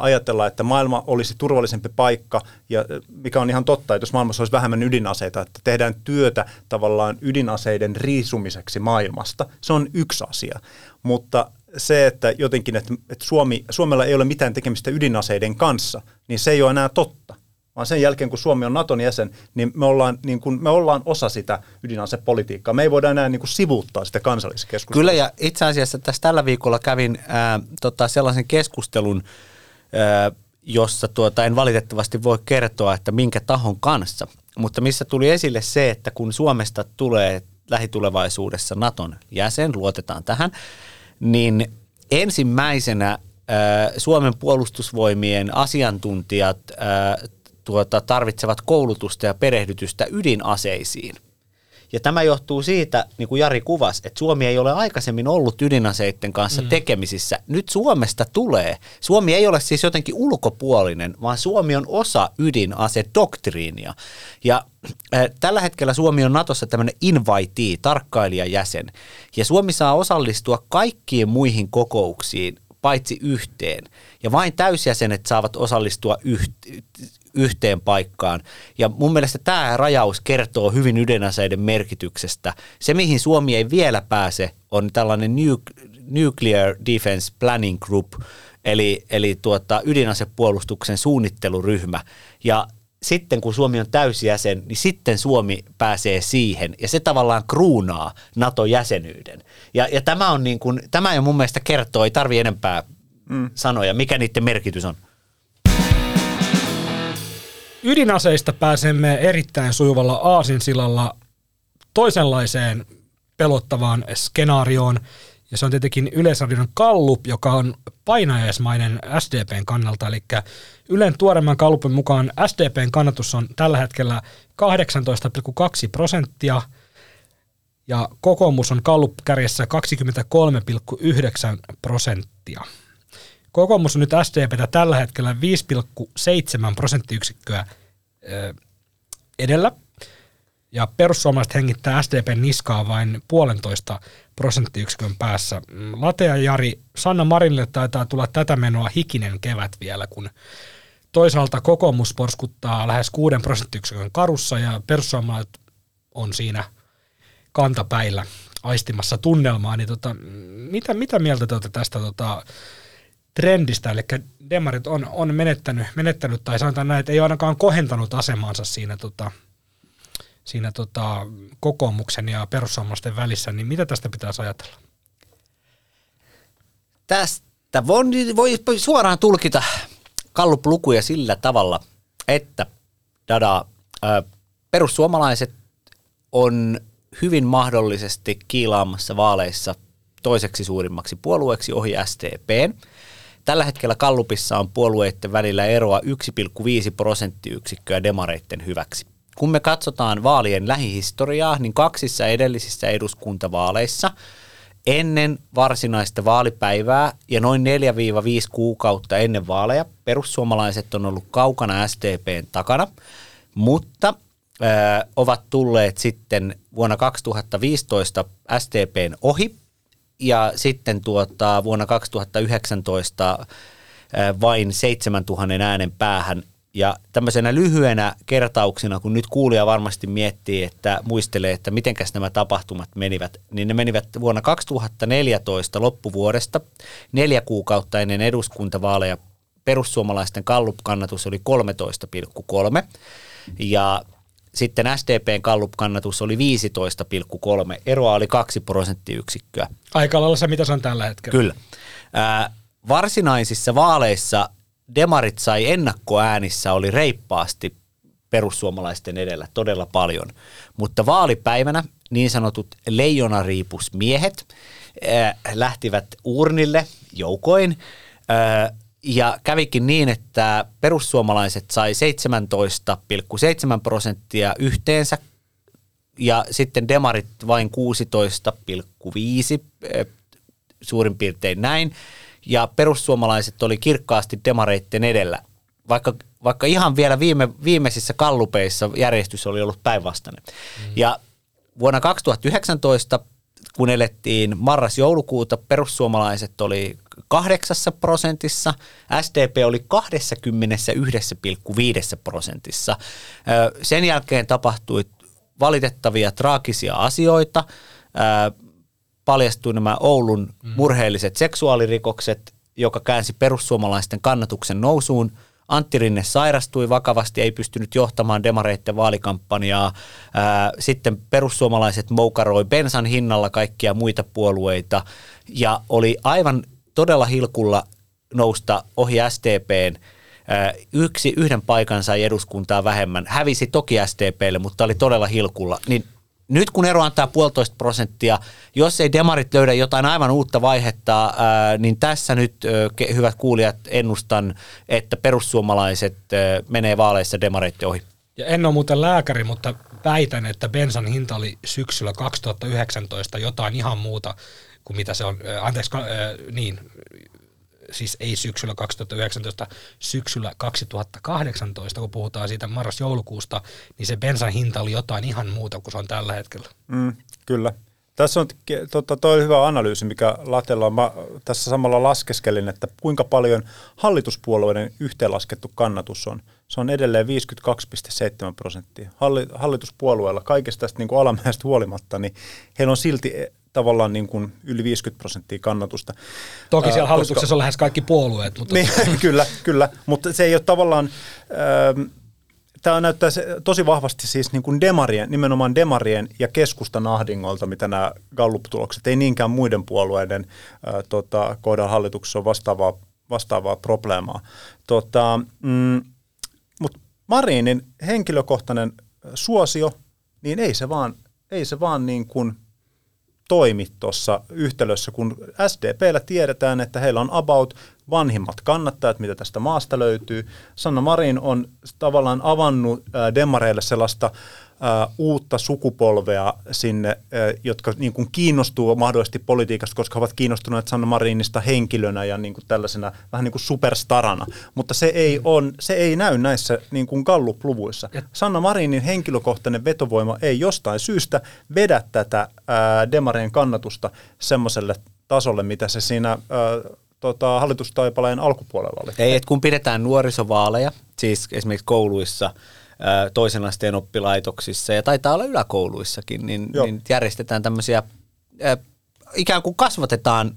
ajatella, että maailma olisi turvallisempi paikka, ja mikä on ihan totta, että jos maailmassa olisi vähemmän ydinaseita, että tehdään työtä tavallaan ydinaseiden riisumiseksi maailmasta, se on yksi asia. Mutta se, että jotenkin, että, että Suomi, Suomella ei ole mitään tekemistä ydinaseiden kanssa, niin se ei ole enää totta vaan sen jälkeen, kun Suomi on Naton jäsen, niin me ollaan, niin kuin, me ollaan osa sitä ydinasepolitiikkaa. Me ei voida enää niin kuin sivuuttaa sitä kansallisessa keskustelussa. Kyllä, ja itse asiassa tässä tällä viikolla kävin ää, tota, sellaisen keskustelun, ää, jossa tuota, en valitettavasti voi kertoa, että minkä tahon kanssa, mutta missä tuli esille se, että kun Suomesta tulee lähitulevaisuudessa Naton jäsen, luotetaan tähän, niin ensimmäisenä Suomen puolustusvoimien asiantuntijat tuota, tarvitsevat koulutusta ja perehdytystä ydinaseisiin. Ja tämä johtuu siitä, niin kuin Jari kuvasi, että Suomi ei ole aikaisemmin ollut ydinaseiden kanssa mm. tekemisissä. Nyt Suomesta tulee. Suomi ei ole siis jotenkin ulkopuolinen, vaan Suomi on osa ydinasedoktriinia. Ja äh, tällä hetkellä Suomi on Natossa tämmöinen invitee, tarkkailijajäsen. Ja Suomi saa osallistua kaikkiin muihin kokouksiin paitsi yhteen. Ja vain täysjäsenet saavat osallistua yht- yhteen paikkaan. Ja mun mielestä tämä rajaus kertoo hyvin ydinaseiden merkityksestä. Se, mihin Suomi ei vielä pääse, on tällainen Nuclear Defense Planning Group, eli, eli tuota, ydinasepuolustuksen suunnitteluryhmä. Ja sitten kun Suomi on täysjäsen, niin sitten Suomi pääsee siihen ja se tavallaan kruunaa NATO-jäsenyyden. Ja, ja tämä on niin kuin, tämä jo mun mielestä kertoo, ei tarvi enempää mm. sanoja, mikä niiden merkitys on. Ydinaseista pääsemme erittäin sujuvalla aasinsilalla toisenlaiseen pelottavaan skenaarioon, ja se on tietenkin Yleisradion Kallup, joka on painajaismainen SDPn kannalta, eli Ylen tuoreimman Kallupin mukaan SDPn kannatus on tällä hetkellä 18,2 prosenttia, ja kokoomus on Kallup kärjessä 23,9 prosenttia. Kokoomus on nyt SDPtä tällä hetkellä 5,7 prosenttiyksikköä edellä. Ja perussuomalaiset hengittää SDPn niskaa vain puolentoista prosenttiyksikön päässä. Late ja Jari, Sanna Marinille taitaa tulla tätä menoa hikinen kevät vielä, kun toisaalta kokoomus porskuttaa lähes kuuden prosenttiyksikön karussa ja perussuomalaiset on siinä kantapäillä aistimassa tunnelmaa. Niin tota, mitä, mitä mieltä te olette tästä tota, trendistä, eli demarit on, on menettänyt, menettänyt, tai sanotaan näin, että ei ainakaan kohentanut asemaansa siinä, tota, siinä tota, kokoomuksen ja perussuomalaisten välissä, niin mitä tästä pitäisi ajatella? Tästä voi, voi suoraan tulkita kalluplukuja sillä tavalla, että dada, perussuomalaiset on hyvin mahdollisesti kiilaamassa vaaleissa toiseksi suurimmaksi puolueeksi ohi STPn. Tällä hetkellä Kallupissa on puolueiden välillä eroa 1,5 prosenttiyksikköä demareitten hyväksi. Kun me katsotaan vaalien lähihistoriaa, niin kaksissa edellisissä eduskuntavaaleissa ennen varsinaista vaalipäivää ja noin 4-5 kuukautta ennen vaaleja perussuomalaiset on ollut kaukana STPn takana, mutta ö, ovat tulleet sitten vuonna 2015 STPn ohi ja sitten tuota, vuonna 2019 vain 7000 äänen päähän. Ja tämmöisenä lyhyenä kertauksena, kun nyt kuulija varmasti miettii, että muistelee, että mitenkäs nämä tapahtumat menivät, niin ne menivät vuonna 2014 loppuvuodesta, neljä kuukautta ennen eduskuntavaaleja, perussuomalaisten kallupkannatus oli 13,3 ja sitten SDPn Gallup-kannatus oli 15,3. Eroa oli kaksi prosenttiyksikköä. Aika lailla se, mitä se on tällä hetkellä. Kyllä. Ää, varsinaisissa vaaleissa demarit sai ennakkoäänissä, oli reippaasti perussuomalaisten edellä todella paljon. Mutta vaalipäivänä niin sanotut leijonariipusmiehet ää, lähtivät urnille joukoin ja kävikin niin, että perussuomalaiset sai 17,7 prosenttia yhteensä ja sitten demarit vain 16,5 eh, suurin piirtein näin. Ja perussuomalaiset oli kirkkaasti demareitten edellä, vaikka, vaikka ihan vielä viime, viimeisissä kallupeissa järjestys oli ollut päinvastainen. Mm. Ja vuonna 2019, kun elettiin marras-joulukuuta, perussuomalaiset oli kahdeksassa prosentissa, SDP oli 21,5 prosentissa. Sen jälkeen tapahtui valitettavia traagisia asioita. paljastui nämä Oulun mm. murheelliset seksuaalirikokset, joka käänsi perussuomalaisten kannatuksen nousuun. Antti Rinne sairastui vakavasti, ei pystynyt johtamaan demareitten vaalikampanjaa. sitten perussuomalaiset moukaroi bensan hinnalla kaikkia muita puolueita ja oli aivan todella hilkulla nousta ohi SDPn Yksi, yhden paikan sai eduskuntaa vähemmän. Hävisi toki STPlle, mutta oli todella hilkulla. Niin nyt kun ero antaa puolitoista prosenttia, jos ei demarit löydä jotain aivan uutta vaihetta, niin tässä nyt, hyvät kuulijat, ennustan, että perussuomalaiset menee vaaleissa demareitten ohi. Ja en ole muuten lääkäri, mutta väitän, että bensan hinta oli syksyllä 2019 jotain ihan muuta kuin mitä se on, anteeksi, niin, siis ei syksyllä 2019, syksyllä 2018, kun puhutaan siitä marras-joulukuusta, niin se bensan hinta oli jotain ihan muuta kuin se on tällä hetkellä. Mm, kyllä. Tässä on tota, toi hyvä analyysi, mikä Latella on. Mä tässä samalla laskeskelin, että kuinka paljon hallituspuolueiden yhteenlaskettu kannatus on. Se on edelleen 52,7 prosenttia. Hallituspuolueella kaikesta tästä niin kuin alamäestä huolimatta, niin heillä on silti tavallaan niin kuin yli 50 prosenttia kannatusta. Toki siellä äh, hallituksessa koska, on lähes kaikki puolueet. Mutta... niin, kyllä, kyllä, mutta se ei ole tavallaan, äh, tämä näyttää tosi vahvasti siis niin kuin demarien, nimenomaan demarien ja keskustan ahdingolta, mitä nämä Gallup-tulokset, ei niinkään muiden puolueiden äh, tota, kohdalla hallituksessa on vastaavaa, vastaavaa probleemaa. Tota, mm, mutta Marinin henkilökohtainen suosio, niin ei se vaan, ei se vaan niin kuin toimi tuossa yhtälössä, kun SDPllä tiedetään, että heillä on about vanhimmat kannattajat, mitä tästä maasta löytyy. Sanna Marin on tavallaan avannut demareille sellaista uutta sukupolvea sinne, jotka niin kuin kiinnostuu mahdollisesti politiikasta, koska he ovat kiinnostuneet Sanna Marinista henkilönä ja niin kuin tällaisena vähän niin kuin superstarana. Mutta se ei, on, se ei näy näissä niin kuin Gallup-luvuissa. Sanna Marinin henkilökohtainen vetovoima ei jostain syystä vedä tätä ää, Demareen kannatusta semmoiselle tasolle, mitä se siinä tota, hallitustaipaleen alkupuolella oli. Ei, että kun pidetään nuorisovaaleja, siis esimerkiksi kouluissa – toisen asteen oppilaitoksissa ja taitaa olla yläkouluissakin, niin, niin järjestetään tämmöisiä, ikään kuin kasvatetaan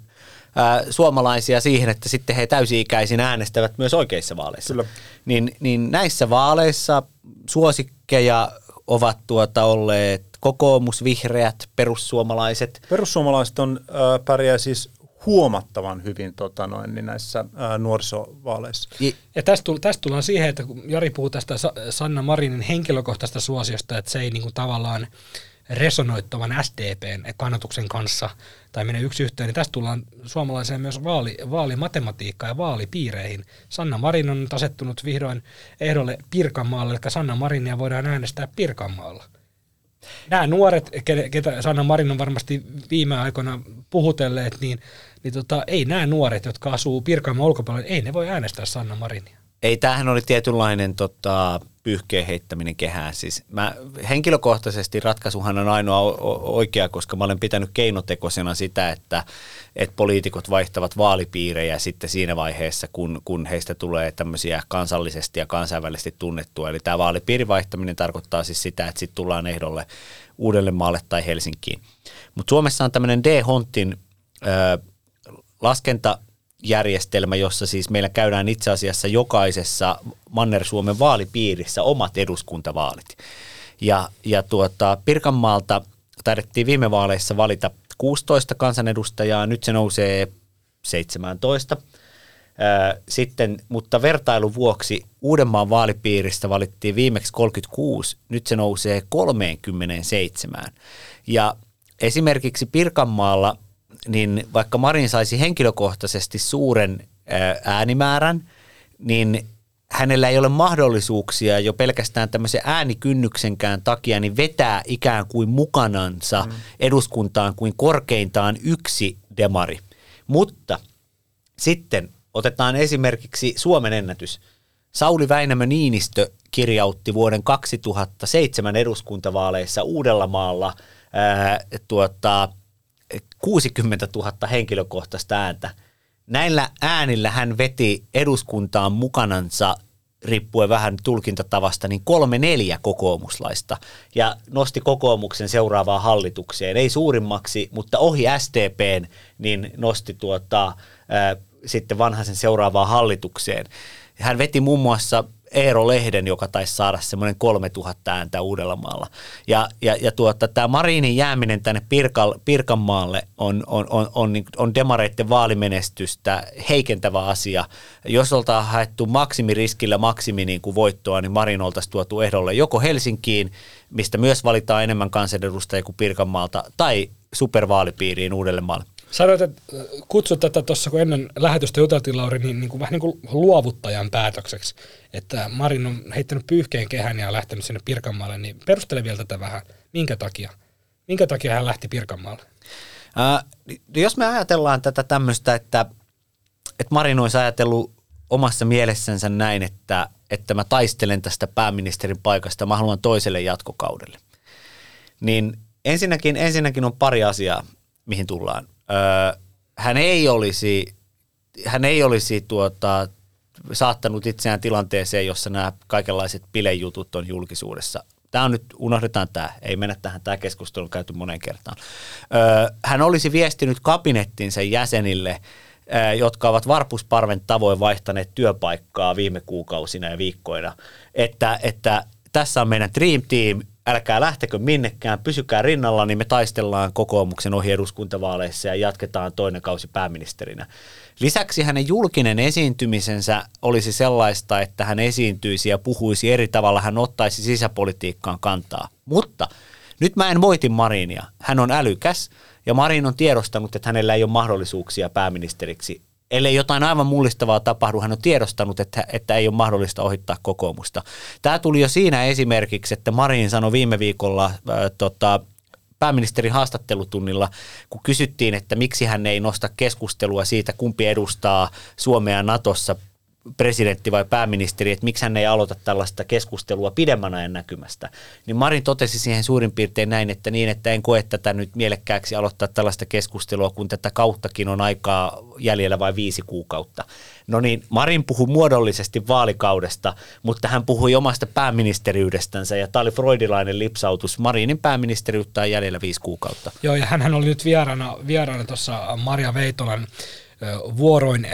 suomalaisia siihen, että sitten he täysi-ikäisin äänestävät myös oikeissa vaaleissa. Kyllä. Niin, niin näissä vaaleissa suosikkeja ovat tuota olleet kokoomus, vihreät, perussuomalaiset. Perussuomalaiset on, äh, pärjää siis huomattavan hyvin tota noin, niin näissä ää, nuorisovaaleissa. Ja tästä, tull, tästä tullaan siihen, että kun Jari puhuu tästä Sanna Marinin henkilökohtaista suosiosta, että se ei niin kuin tavallaan resonoittavan SDPn kannatuksen kanssa tai menee yksi yhteen, niin tästä tullaan suomalaiseen myös vaali, vaalimatematiikkaan ja vaalipiireihin. Sanna Marin on asettunut vihdoin ehdolle Pirkanmaalle, eli Sanna Marinia voidaan äänestää Pirkanmaalla. Nämä nuoret, ketä Sanna Marin on varmasti viime aikoina puhutelleet, niin niin tota, ei nämä nuoret, jotka asuu Pirkanmaan ulkopuolella, ei ne voi äänestää Sanna Marinia. Ei, tämähän oli tietynlainen tota, pyyhkeen heittäminen kehään. Siis mä, henkilökohtaisesti ratkaisuhan on ainoa oikea, koska mä olen pitänyt keinotekoisena sitä, että, että poliitikot vaihtavat vaalipiirejä sitten siinä vaiheessa, kun, kun heistä tulee tämmöisiä kansallisesti ja kansainvälisesti tunnettua. Eli tämä vaalipiirin vaihtaminen tarkoittaa siis sitä, että sitten tullaan ehdolle Uudellemaalle tai Helsinkiin. Mutta Suomessa on tämmöinen D-Hontin laskentajärjestelmä, jossa siis meillä käydään itse asiassa jokaisessa Manner-Suomen vaalipiirissä omat eduskuntavaalit. Ja, ja tuota, Pirkanmaalta taidettiin viime vaaleissa valita 16 kansanedustajaa, nyt se nousee 17. Sitten, mutta vertailun vuoksi Uudenmaan vaalipiiristä valittiin viimeksi 36, nyt se nousee 37. Ja esimerkiksi Pirkanmaalla niin vaikka Marin saisi henkilökohtaisesti suuren ää, äänimäärän, niin hänellä ei ole mahdollisuuksia jo pelkästään tämmöisen äänikynnyksenkään takia niin vetää ikään kuin mukanansa mm. eduskuntaan kuin korkeintaan yksi demari. Mutta sitten otetaan esimerkiksi Suomen ennätys. Sauli Väinämö Niinistö kirjautti vuoden 2007 eduskuntavaaleissa Uudellamaalla ää, tuota, 60 000 henkilökohtaista ääntä. Näillä äänillä hän veti eduskuntaan mukanansa riippuen vähän tulkintatavasta, niin kolme neljä kokoomuslaista ja nosti kokoomuksen seuraavaan hallitukseen. Ei suurimmaksi, mutta ohi STPn, niin nosti tuota, ää, sitten vanhaisen seuraavaan hallitukseen. Hän veti muun muassa Eero Lehden, joka taisi saada semmoinen 3000 ääntä Uudellamaalla. Ja, ja, ja tuota, tämä Marinin jääminen tänne Pirkal, Pirkanmaalle on, on, on, on, niin, on demareiden vaalimenestystä heikentävä asia. Jos oltaan haettu maksimiriskillä maksimi niin kuin voittoa, niin Marin oltaisiin tuotu ehdolle joko Helsinkiin, mistä myös valitaan enemmän kansanedustajia kuin Pirkanmaalta, tai supervaalipiiriin Uudellemaalle. Sanoit, että äh, kutsut tätä tuossa, kun ennen lähetystä juteltiin, Lauri, niin, niin kuin, vähän niin kuin luovuttajan päätökseksi, että Marin on heittänyt pyyhkeen kehän ja lähtenyt sinne Pirkanmaalle, niin perustele vielä tätä vähän. Minkä takia? Minkä takia hän lähti Pirkanmaalle? Ää, jos me ajatellaan tätä tämmöistä, että, että Marin olisi ajatellut omassa mielessänsä näin, että, että mä taistelen tästä pääministerin paikasta, mä haluan toiselle jatkokaudelle, niin ensinnäkin, ensinnäkin on pari asiaa, mihin tullaan öö, hän ei olisi, hän ei olisi tuota, saattanut itseään tilanteeseen, jossa nämä kaikenlaiset pilejutut on julkisuudessa. Tämä on nyt, unohdetaan tämä, ei mennä tähän, tämä keskustelu on käyty moneen kertaan. Öö, hän olisi viestinyt kabinettinsa jäsenille, jotka ovat varpusparven tavoin vaihtaneet työpaikkaa viime kuukausina ja viikkoina, että, että tässä on meidän Dream Team, älkää lähtekö minnekään, pysykää rinnalla, niin me taistellaan kokoomuksen ohi eduskuntavaaleissa ja jatketaan toinen kausi pääministerinä. Lisäksi hänen julkinen esiintymisensä olisi sellaista, että hän esiintyisi ja puhuisi eri tavalla, hän ottaisi sisäpolitiikkaan kantaa. Mutta nyt mä en moiti Marinia. Hän on älykäs ja Marin on tiedostanut, että hänellä ei ole mahdollisuuksia pääministeriksi ellei jotain aivan mullistavaa tapahdu, hän on tiedostanut, että, että ei ole mahdollista ohittaa kokoomusta. Tämä tuli jo siinä esimerkiksi, että Marin sanoi viime viikolla äh, tota, pääministerin haastattelutunnilla, kun kysyttiin, että miksi hän ei nosta keskustelua siitä, kumpi edustaa Suomea Natossa presidentti vai pääministeri, että miksi hän ei aloita tällaista keskustelua pidemmän ajan näkymästä. Niin Marin totesi siihen suurin piirtein näin, että niin, että en koe tätä nyt mielekkääksi aloittaa tällaista keskustelua, kun tätä kauttakin on aikaa jäljellä vain viisi kuukautta. No niin, Marin puhui muodollisesti vaalikaudesta, mutta hän puhui omasta pääministeriydestänsä ja tämä oli freudilainen lipsautus. Marinin pääministeriyttä on jäljellä viisi kuukautta. Joo, ja hän oli nyt vieraana, vieraana tuossa Maria Veitolan vuoroin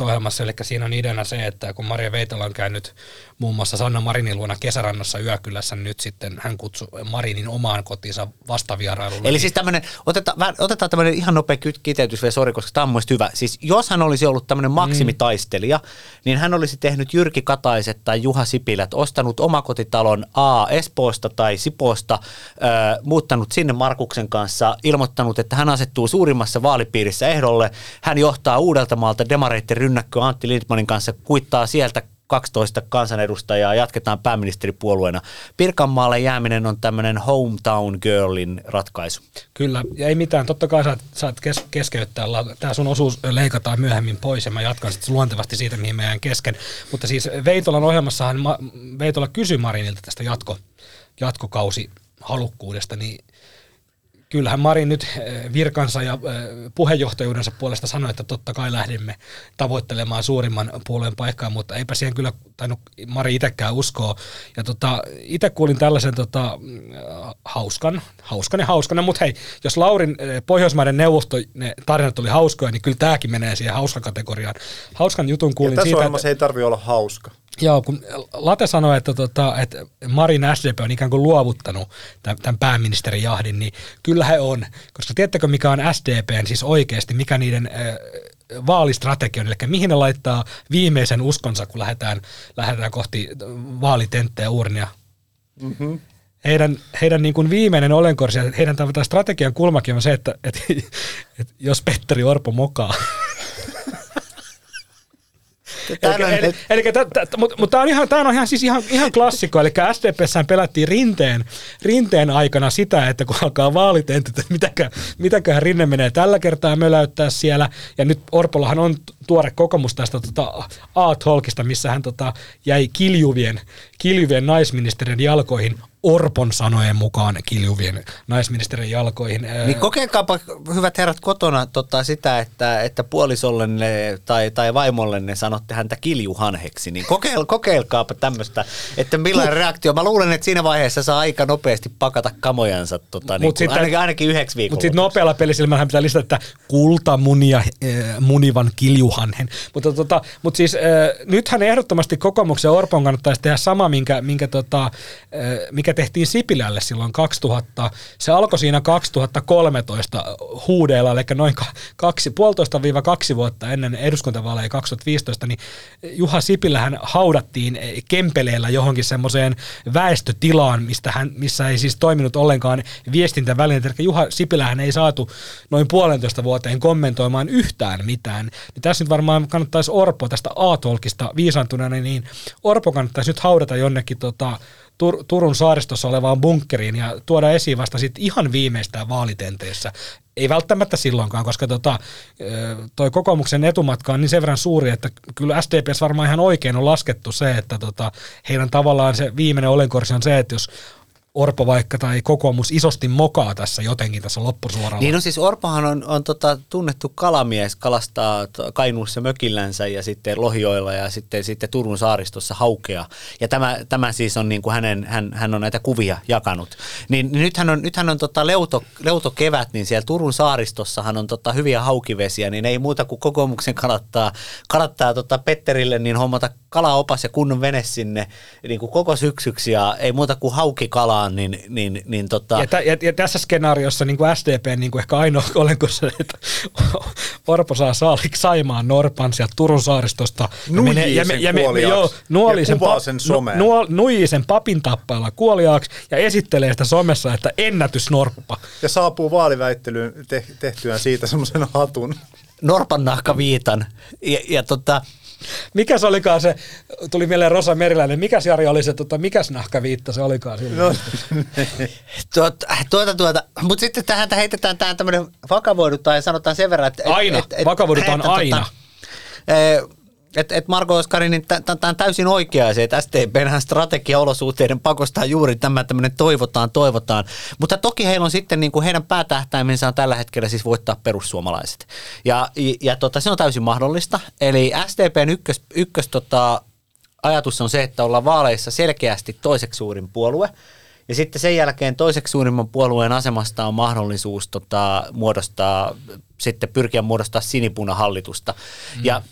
ohjelmassa, eli siinä on ideana se, että kun Maria Veitola on käynyt muun muassa Sanna Marinin luona kesärannassa Yökylässä, nyt sitten hän kutsui Marinin omaan kotiinsa vastavierailulle. Eli siis tämmöinen, otetaan, otetaan tämmöinen ihan nopea kiteytys vielä, sori, koska tämä on hyvä. Siis jos hän olisi ollut tämmöinen maksimitaistelija, mm. niin hän olisi tehnyt Jyrki Kataiset tai Juha Sipilät, ostanut omakotitalon A Espoosta tai Sipoosta, äh, muuttanut sinne Markuksen kanssa, ilmoittanut, että hän asettuu suurimmassa vaalipiirissä ehdolle. Hän johtaa Uudeltamaalta demareitten rynnäkkö Antti Lindmanin kanssa, kuittaa sieltä 12 kansanedustajaa, jatketaan pääministeripuolueena. Pirkanmaalle jääminen on tämmöinen hometown girlin ratkaisu. Kyllä, ja ei mitään. Totta kai saat, saat kes- keskeyttää. Tämä sun osuus leikataan myöhemmin pois, ja mä jatkan sitten luontevasti siitä, mihin meidän kesken. Mutta siis Veitolan ohjelmassahan Ma- Veitola kysyi Marinilta tästä jatko, jatkokausi halukkuudesta, niin kyllähän Marin nyt eh, virkansa ja eh, puheenjohtajuudensa puolesta sanoi, että totta kai lähdimme tavoittelemaan suurimman puolueen paikkaa, mutta eipä siihen kyllä tainnut Mari itsekään uskoa. Ja tota, itse kuulin tällaisen tota, hauskan, hauskan ja hauskana, mutta hei, jos Laurin eh, Pohjoismaiden neuvosto, ne tarinat oli hauskoja, niin kyllä tämäkin menee siihen hauskakategoriaan. Hauskan jutun kuulin ja tässä siitä, että, ei tarvi olla hauska. Joo, kun Late sanoi, että, tota, että Marin SDP on ikään kuin luovuttanut tämän, tämän pääministerin jahdin, niin kyllä he on. Koska tiedättekö, mikä on SDPn siis oikeasti, mikä niiden äh, vaalistrategia on, eli mihin ne laittaa viimeisen uskonsa, kun lähdetään, lähdetään kohti vaalitenttejä urnia. Mm-hmm. Heidän, heidän niin kuin viimeinen olenkorsi, heidän strategian kulmakin on se, että, että, että jos Petteri Orpo mokaa, Eli, eli, mutta mut tämä on ihan, tää on ihan, siis ihan, ihan klassikko, eli SDPssään pelättiin rinteen, rinteen aikana sitä, että kun alkaa vaalitentit, että mitäkö, mitäköhän Rinne menee tällä kertaa möläyttää siellä, ja nyt Orpollahan on tuore kokemus tästä tota, A-Talkista, missä hän tota, jäi kiljuvien, kiljuvien naisministerin jalkoihin, Orpon sanojen mukaan kiljuvien naisministerin jalkoihin. Niin kokeilkaapa hyvät herrat kotona tota, sitä, että, että puolisollenne tai, tai vaimollenne sanotte häntä kiljuhanheksi, niin kokeil, kokeilkaapa tämmöistä, että millainen reaktio. Mä luulen, että siinä vaiheessa saa aika nopeasti pakata kamojansa tota, niin Mut kuin, ainakin, ainakin yhdeksi Mutta viikolla. sitten nopealla pelisilmällä pitää lisätä, että kultamunia äh, munivan kiljuhanhen. Mutta tota, mut siis äh, nythän ehdottomasti kokoomuksen Orpon kannattaisi tehdä sama, minkä, minkä tota, äh, mikä tehtiin Sipilälle silloin 2000. Se alkoi siinä 2013 huudeilla, eli noin ka- kaksi, puolitoista viiva kaksi vuotta ennen eduskuntavaaleja 2015, niin Juha Sipilähän haudattiin Kempeleellä johonkin semmoiseen väestötilaan, mistä hän, missä ei siis toiminut ollenkaan viestintävälineet. Eli Juha Sipilähän ei saatu noin puolentoista vuoteen kommentoimaan yhtään mitään. Niin tässä nyt varmaan kannattaisi Orpo tästä A-tolkista viisaantuneena, niin Orpo kannattaisi nyt haudata jonnekin tota, Tur- Turun saaristossa olevaan bunkkeriin ja tuoda esiin vasta sitten ihan viimeistään vaalitenteissä. Ei välttämättä silloinkaan, koska tota, toi kokoomuksen etumatka on niin sen verran suuri, että kyllä SDPs varmaan ihan oikein on laskettu se, että tota, heidän tavallaan se viimeinen olenkorsi on se, että jos Orpo vaikka tai kokoomus isosti mokaa tässä jotenkin tässä loppusuoralla. Niin no siis Orpohan on, on tota, tunnettu kalamies, kalastaa Kainuussa mökillänsä ja sitten Lohioilla ja sitten, sitten Turun saaristossa haukea. Ja tämä, tämä siis on niin kuin hänen, hän, hän on näitä kuvia jakanut. Niin, nythän on, nythän on tota leuto, kevät, niin siellä Turun saaristossahan on tota hyviä haukivesiä, niin ei muuta kuin kokoomuksen kannattaa, kannattaa tota Petterille niin hommata kalaopas ja kunnon vene sinne niin kuin koko syksyksi ja ei muuta kuin haukikalaan, niin, niin, niin tota, Ja, tä, ja, ja tässä skenaariossa niin kuin SDP niin kuin ehkä ainoa olenko se, että Orpo saa saaliksi Saimaan Norpan sieltä Turun saaristosta. Nuijii sen ja sen, kuvaa sen someen. nuol, nuijii sen papin tappailla kuoliaaksi ja esittelee sitä somessa, että ennätysnorppa. Ja saapuu vaaliväittelyyn te- tehtyään siitä semmoisen hatun. Norpan nahkaviitan. Ja, ja tota, Mikä se olikaan se, tuli mieleen Rosa Meriläinen, mikä Jari oli se, tota, mikäs nahkaviitta se olikaan silloin? No, tuota, tuota, tuota. mutta sitten tähän heitetään tähän tämmöinen vakavoidutaan ja sanotaan sen verran, että... Aina. Vakavoidutaan aina. että et Marko Oskari, niin tämä on täysin oikea se, että STPnhän strategiaolosuhteiden pakostaa juuri tämä tämmöinen toivotaan, toivotaan. Mutta toki heillä on sitten, niin kuin heidän päätähtäimensä on tällä hetkellä siis voittaa perussuomalaiset. Ja, ja tota, se on täysin mahdollista. Eli STPn ykkös, ykkös tota, ajatus on se, että ollaan vaaleissa selkeästi toiseksi suurin puolue. Ja sitten sen jälkeen toiseksi suurimman puolueen asemasta on mahdollisuus tota, muodostaa, sitten pyrkiä muodostaa sinipunahallitusta. Mm. Ja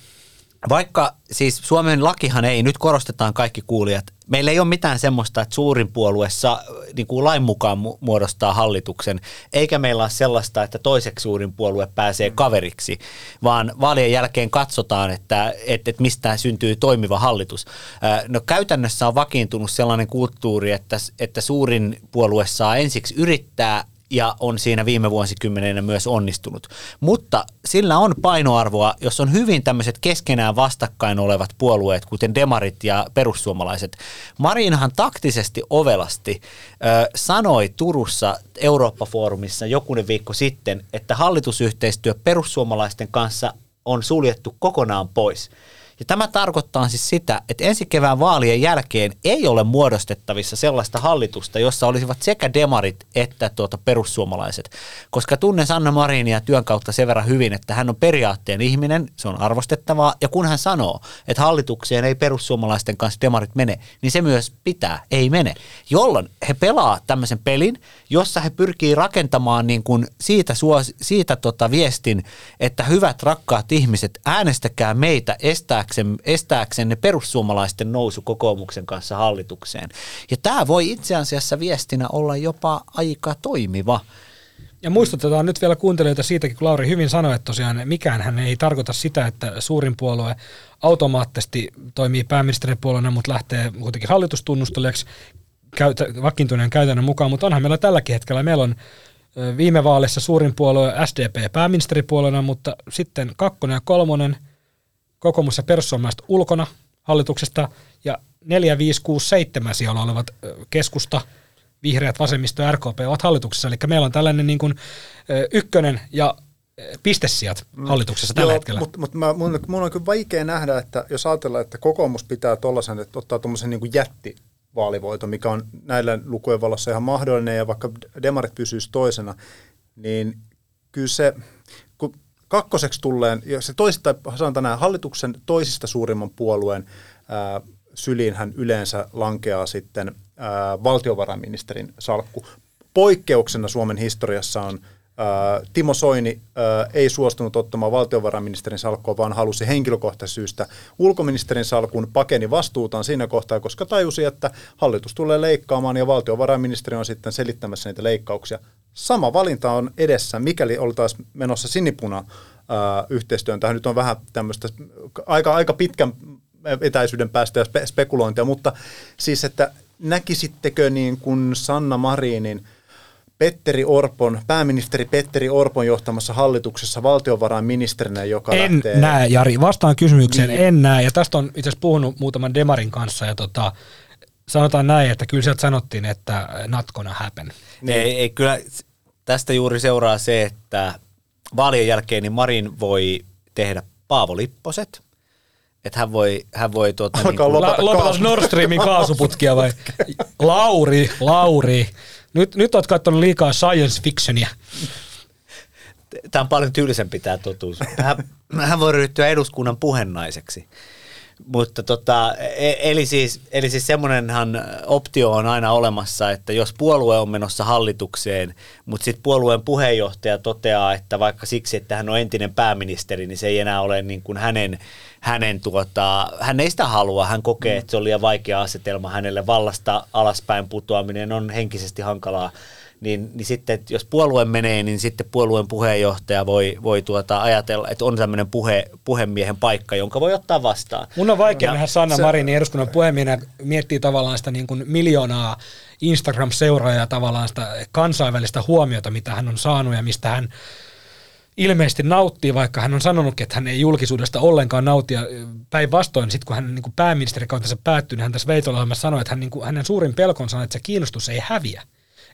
vaikka siis Suomen lakihan ei, nyt korostetaan kaikki kuulijat, meillä ei ole mitään semmoista, että suurin puolue saa niin kuin lain mukaan mu- muodostaa hallituksen, eikä meillä ole sellaista, että toiseksi suurin puolue pääsee kaveriksi, vaan vaalien jälkeen katsotaan, että, että, että mistä syntyy toimiva hallitus. Ää, No käytännössä on vakiintunut sellainen kulttuuri, että, että suurin puolue saa ensiksi yrittää ja on siinä viime vuosikymmenenä myös onnistunut. Mutta sillä on painoarvoa, jos on hyvin tämmöiset keskenään vastakkain olevat puolueet, kuten demarit ja perussuomalaiset. Marinhan taktisesti ovelasti ö, sanoi Turussa Eurooppa-foorumissa jokunen viikko sitten, että hallitusyhteistyö perussuomalaisten kanssa on suljettu kokonaan pois. Ja tämä tarkoittaa siis sitä, että ensi kevään vaalien jälkeen ei ole muodostettavissa sellaista hallitusta, jossa olisivat sekä demarit että tuota perussuomalaiset. Koska tunnen Sanna Marinia työn kautta sen verran hyvin, että hän on periaatteen ihminen, se on arvostettavaa. Ja kun hän sanoo, että hallitukseen ei perussuomalaisten kanssa demarit mene, niin se myös pitää, ei mene. Jolloin he pelaa tämmöisen pelin, jossa he pyrkii rakentamaan niin kuin siitä, suos, siitä tota viestin, että hyvät rakkaat ihmiset, äänestäkää meitä estääksemme, estääksenne perussuomalaisten nousu kokoomuksen kanssa hallitukseen. Ja tämä voi itse asiassa viestinä olla jopa aika toimiva. Ja muistutetaan nyt vielä kuuntelijoita siitäkin, kun Lauri hyvin sanoi, että tosiaan mikään hän ei tarkoita sitä, että suurin puolue automaattisesti toimii pääministeripuolueena, mutta lähtee kuitenkin hallitustunnustelijaksi käytä, vakiintuneen käytännön mukaan, mutta onhan meillä tälläkin hetkellä, meillä on viime vaaleissa suurin puolue SDP pääministeripuolueena, mutta sitten kakkonen ja kolmonen, kokoomus ja perussuomalaiset ulkona hallituksesta ja 4, 5, 6, 7 siellä olevat keskusta, vihreät, vasemmisto ja RKP ovat hallituksessa. Eli meillä on tällainen niin kuin, ykkönen ja pistesijat hallituksessa tällä Joo, hetkellä. Mutta mut mä, mun, mun on kyllä vaikea nähdä, että jos ajatellaan, että kokoomus pitää tuollaisen, että ottaa tuommoisen niin jätti vaalivoito, mikä on näillä lukujen valossa ihan mahdollinen, ja vaikka demarit pysyisi toisena, niin kyllä se, kakkoseksi tulleen, ja se toisista, sanotaan näin, hallituksen toisista suurimman puolueen ää, syliin hän yleensä lankeaa sitten ää, valtiovarainministerin salkku. Poikkeuksena Suomen historiassa on Timo Soini ää, ei suostunut ottamaan valtiovarainministerin salkkua, vaan halusi henkilökohtaisesta syystä ulkoministerin salkun pakeni vastuutaan siinä kohtaa, koska tajusi, että hallitus tulee leikkaamaan ja valtiovarainministeri on sitten selittämässä niitä leikkauksia. Sama valinta on edessä, mikäli oltaisiin menossa sinipuna ää, yhteistyön. Tähän nyt on vähän tämmöistä aika, aika pitkän etäisyyden päästä ja spe- spekulointia, mutta siis, että näkisittekö niin kuin Sanna Marinin Petteri Orpon, pääministeri Petteri Orpon johtamassa hallituksessa valtiovarainministerinä, joka En lähtee... näe, Jari. Vastaan kysymykseen, Niin. en näe. Ja tästä on itse asiassa puhunut muutaman Demarin kanssa. Ja tota, sanotaan näin, että kyllä sieltä sanottiin, että not gonna happen. Niin. Ei, ei, kyllä tästä juuri seuraa se, että vaalien jälkeen niin Marin voi tehdä Paavo Lipposet. Että hän voi, hän voi tuota, niin Alkaa lopeta kaasu- Nord Streamin kaasuputkia vai? Lauri, Lauri. Nyt, nyt oot katsonut liikaa science fictionia. tämä on paljon tyylisempi tämä totuus. Hän, hän voi ryhtyä eduskunnan puhennaiseksi. Mutta tota, e- eli siis, eli siis semmoinenhan optio on aina olemassa, että jos puolue on menossa hallitukseen, mutta sitten puolueen puheenjohtaja toteaa, että vaikka siksi, että hän on entinen pääministeri, niin se ei enää ole niin kuin hänen, hänen tuota, hän ei sitä halua, hän kokee, että se on liian vaikea asetelma hänelle, vallasta alaspäin putoaminen on henkisesti hankalaa, niin, niin sitten että jos puolue menee, niin sitten puolueen puheenjohtaja voi, voi tuota ajatella, että on tämmöinen puhe, puhemiehen paikka, jonka voi ottaa vastaan. Mun on vaikea Ja nähdä Sanna se- Marinin eduskunnan puhemiehenä miettii tavallaan sitä niin kuin miljoonaa Instagram-seuraajaa tavallaan sitä kansainvälistä huomiota, mitä hän on saanut ja mistä hän ilmeisesti nauttii, vaikka hän on sanonutkin, että hän ei julkisuudesta ollenkaan nauti. Ja Päinvastoin, sitten kun hän niin kuin pääministerikautensa päättyi, niin hän tässä Veitola-ohjelmassa sanoi, että hän, niin kuin, hänen suurin pelkonsa on, että se kiinnostus ei häviä.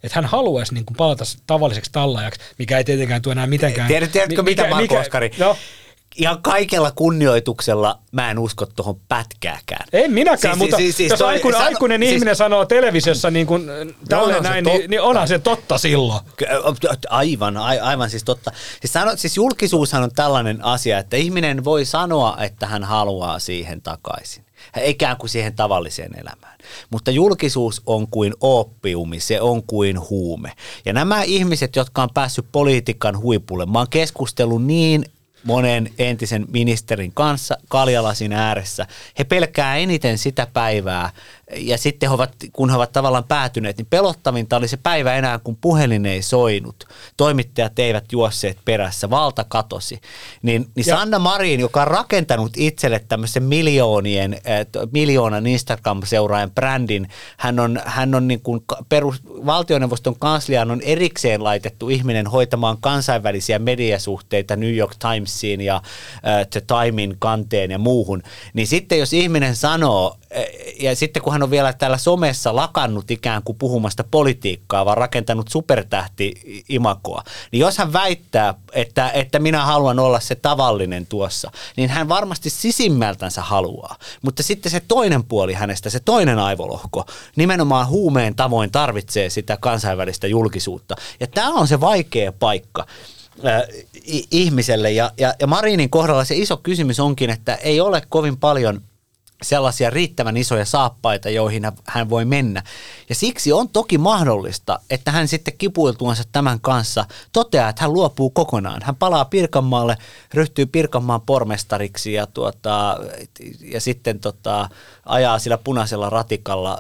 Että hän haluaisi niin kuin palata tavalliseksi tallaajaksi, mikä ei tietenkään tule enää mitenkään. Tiedät, tiedätkö Mi- mitä, Marko Oskari? No, Ihan kaikella kunnioituksella mä en usko tuohon pätkääkään. En minäkään, mutta siis, siis, jos toi- aikuinen, sano- aikuinen siis- ihminen sanoo televisiossa niin kuin, tälleen onhan se näin, totta. niin, niin onhan se totta silloin. Aivan, a- aivan siis totta. Siis, sano, siis julkisuushan on tällainen asia, että ihminen voi sanoa, että hän haluaa siihen takaisin. Ikään kuin siihen tavalliseen elämään. Mutta julkisuus on kuin oppiumi, se on kuin huume. Ja nämä ihmiset, jotka on päässyt politiikan huipulle, mä oon keskustellut niin monen entisen ministerin kanssa kaljalasin ääressä. He pelkää eniten sitä päivää ja sitten he ovat, kun he ovat tavallaan päätyneet, niin pelottavinta oli se päivä enää, kun puhelin ei soinut. Toimittajat eivät juosseet perässä, valta katosi. Niin, niin Ja- Sanna Marin, joka on rakentanut itselle tämmöisen miljoonien, äh, miljoonan Instagram-seuraajan brändin, hän on, hän on niin kuin perus, valtioneuvoston kansliaan on erikseen laitettu ihminen hoitamaan kansainvälisiä mediasuhteita New York Timesiin ja äh, The Timein kanteen ja muuhun. Niin sitten jos ihminen sanoo, äh, ja sitten kun hän on vielä täällä somessa lakannut ikään kuin puhumasta politiikkaa, vaan rakentanut supertähti-imakoa, niin jos hän väittää, että, että minä haluan olla se tavallinen tuossa, niin hän varmasti sisimmältänsä haluaa. Mutta sitten se toinen puoli hänestä, se toinen aivolohko, nimenomaan huumeen tavoin tarvitsee sitä kansainvälistä julkisuutta. Ja tämä on se vaikea paikka ihmiselle. Ja, ja, ja Marinin kohdalla se iso kysymys onkin, että ei ole kovin paljon sellaisia riittävän isoja saappaita, joihin hän- voi mennä. Ja siksi on toki mahdollista, että hän sitten kipuiltuansa tämän kanssa toteaa, että hän luopuu kokonaan. Hän palaa Pirkanmaalle, ryhtyy Pirkanmaan pormestariksi ja, tuota, ja sitten tota, ajaa sillä punaisella ratikalla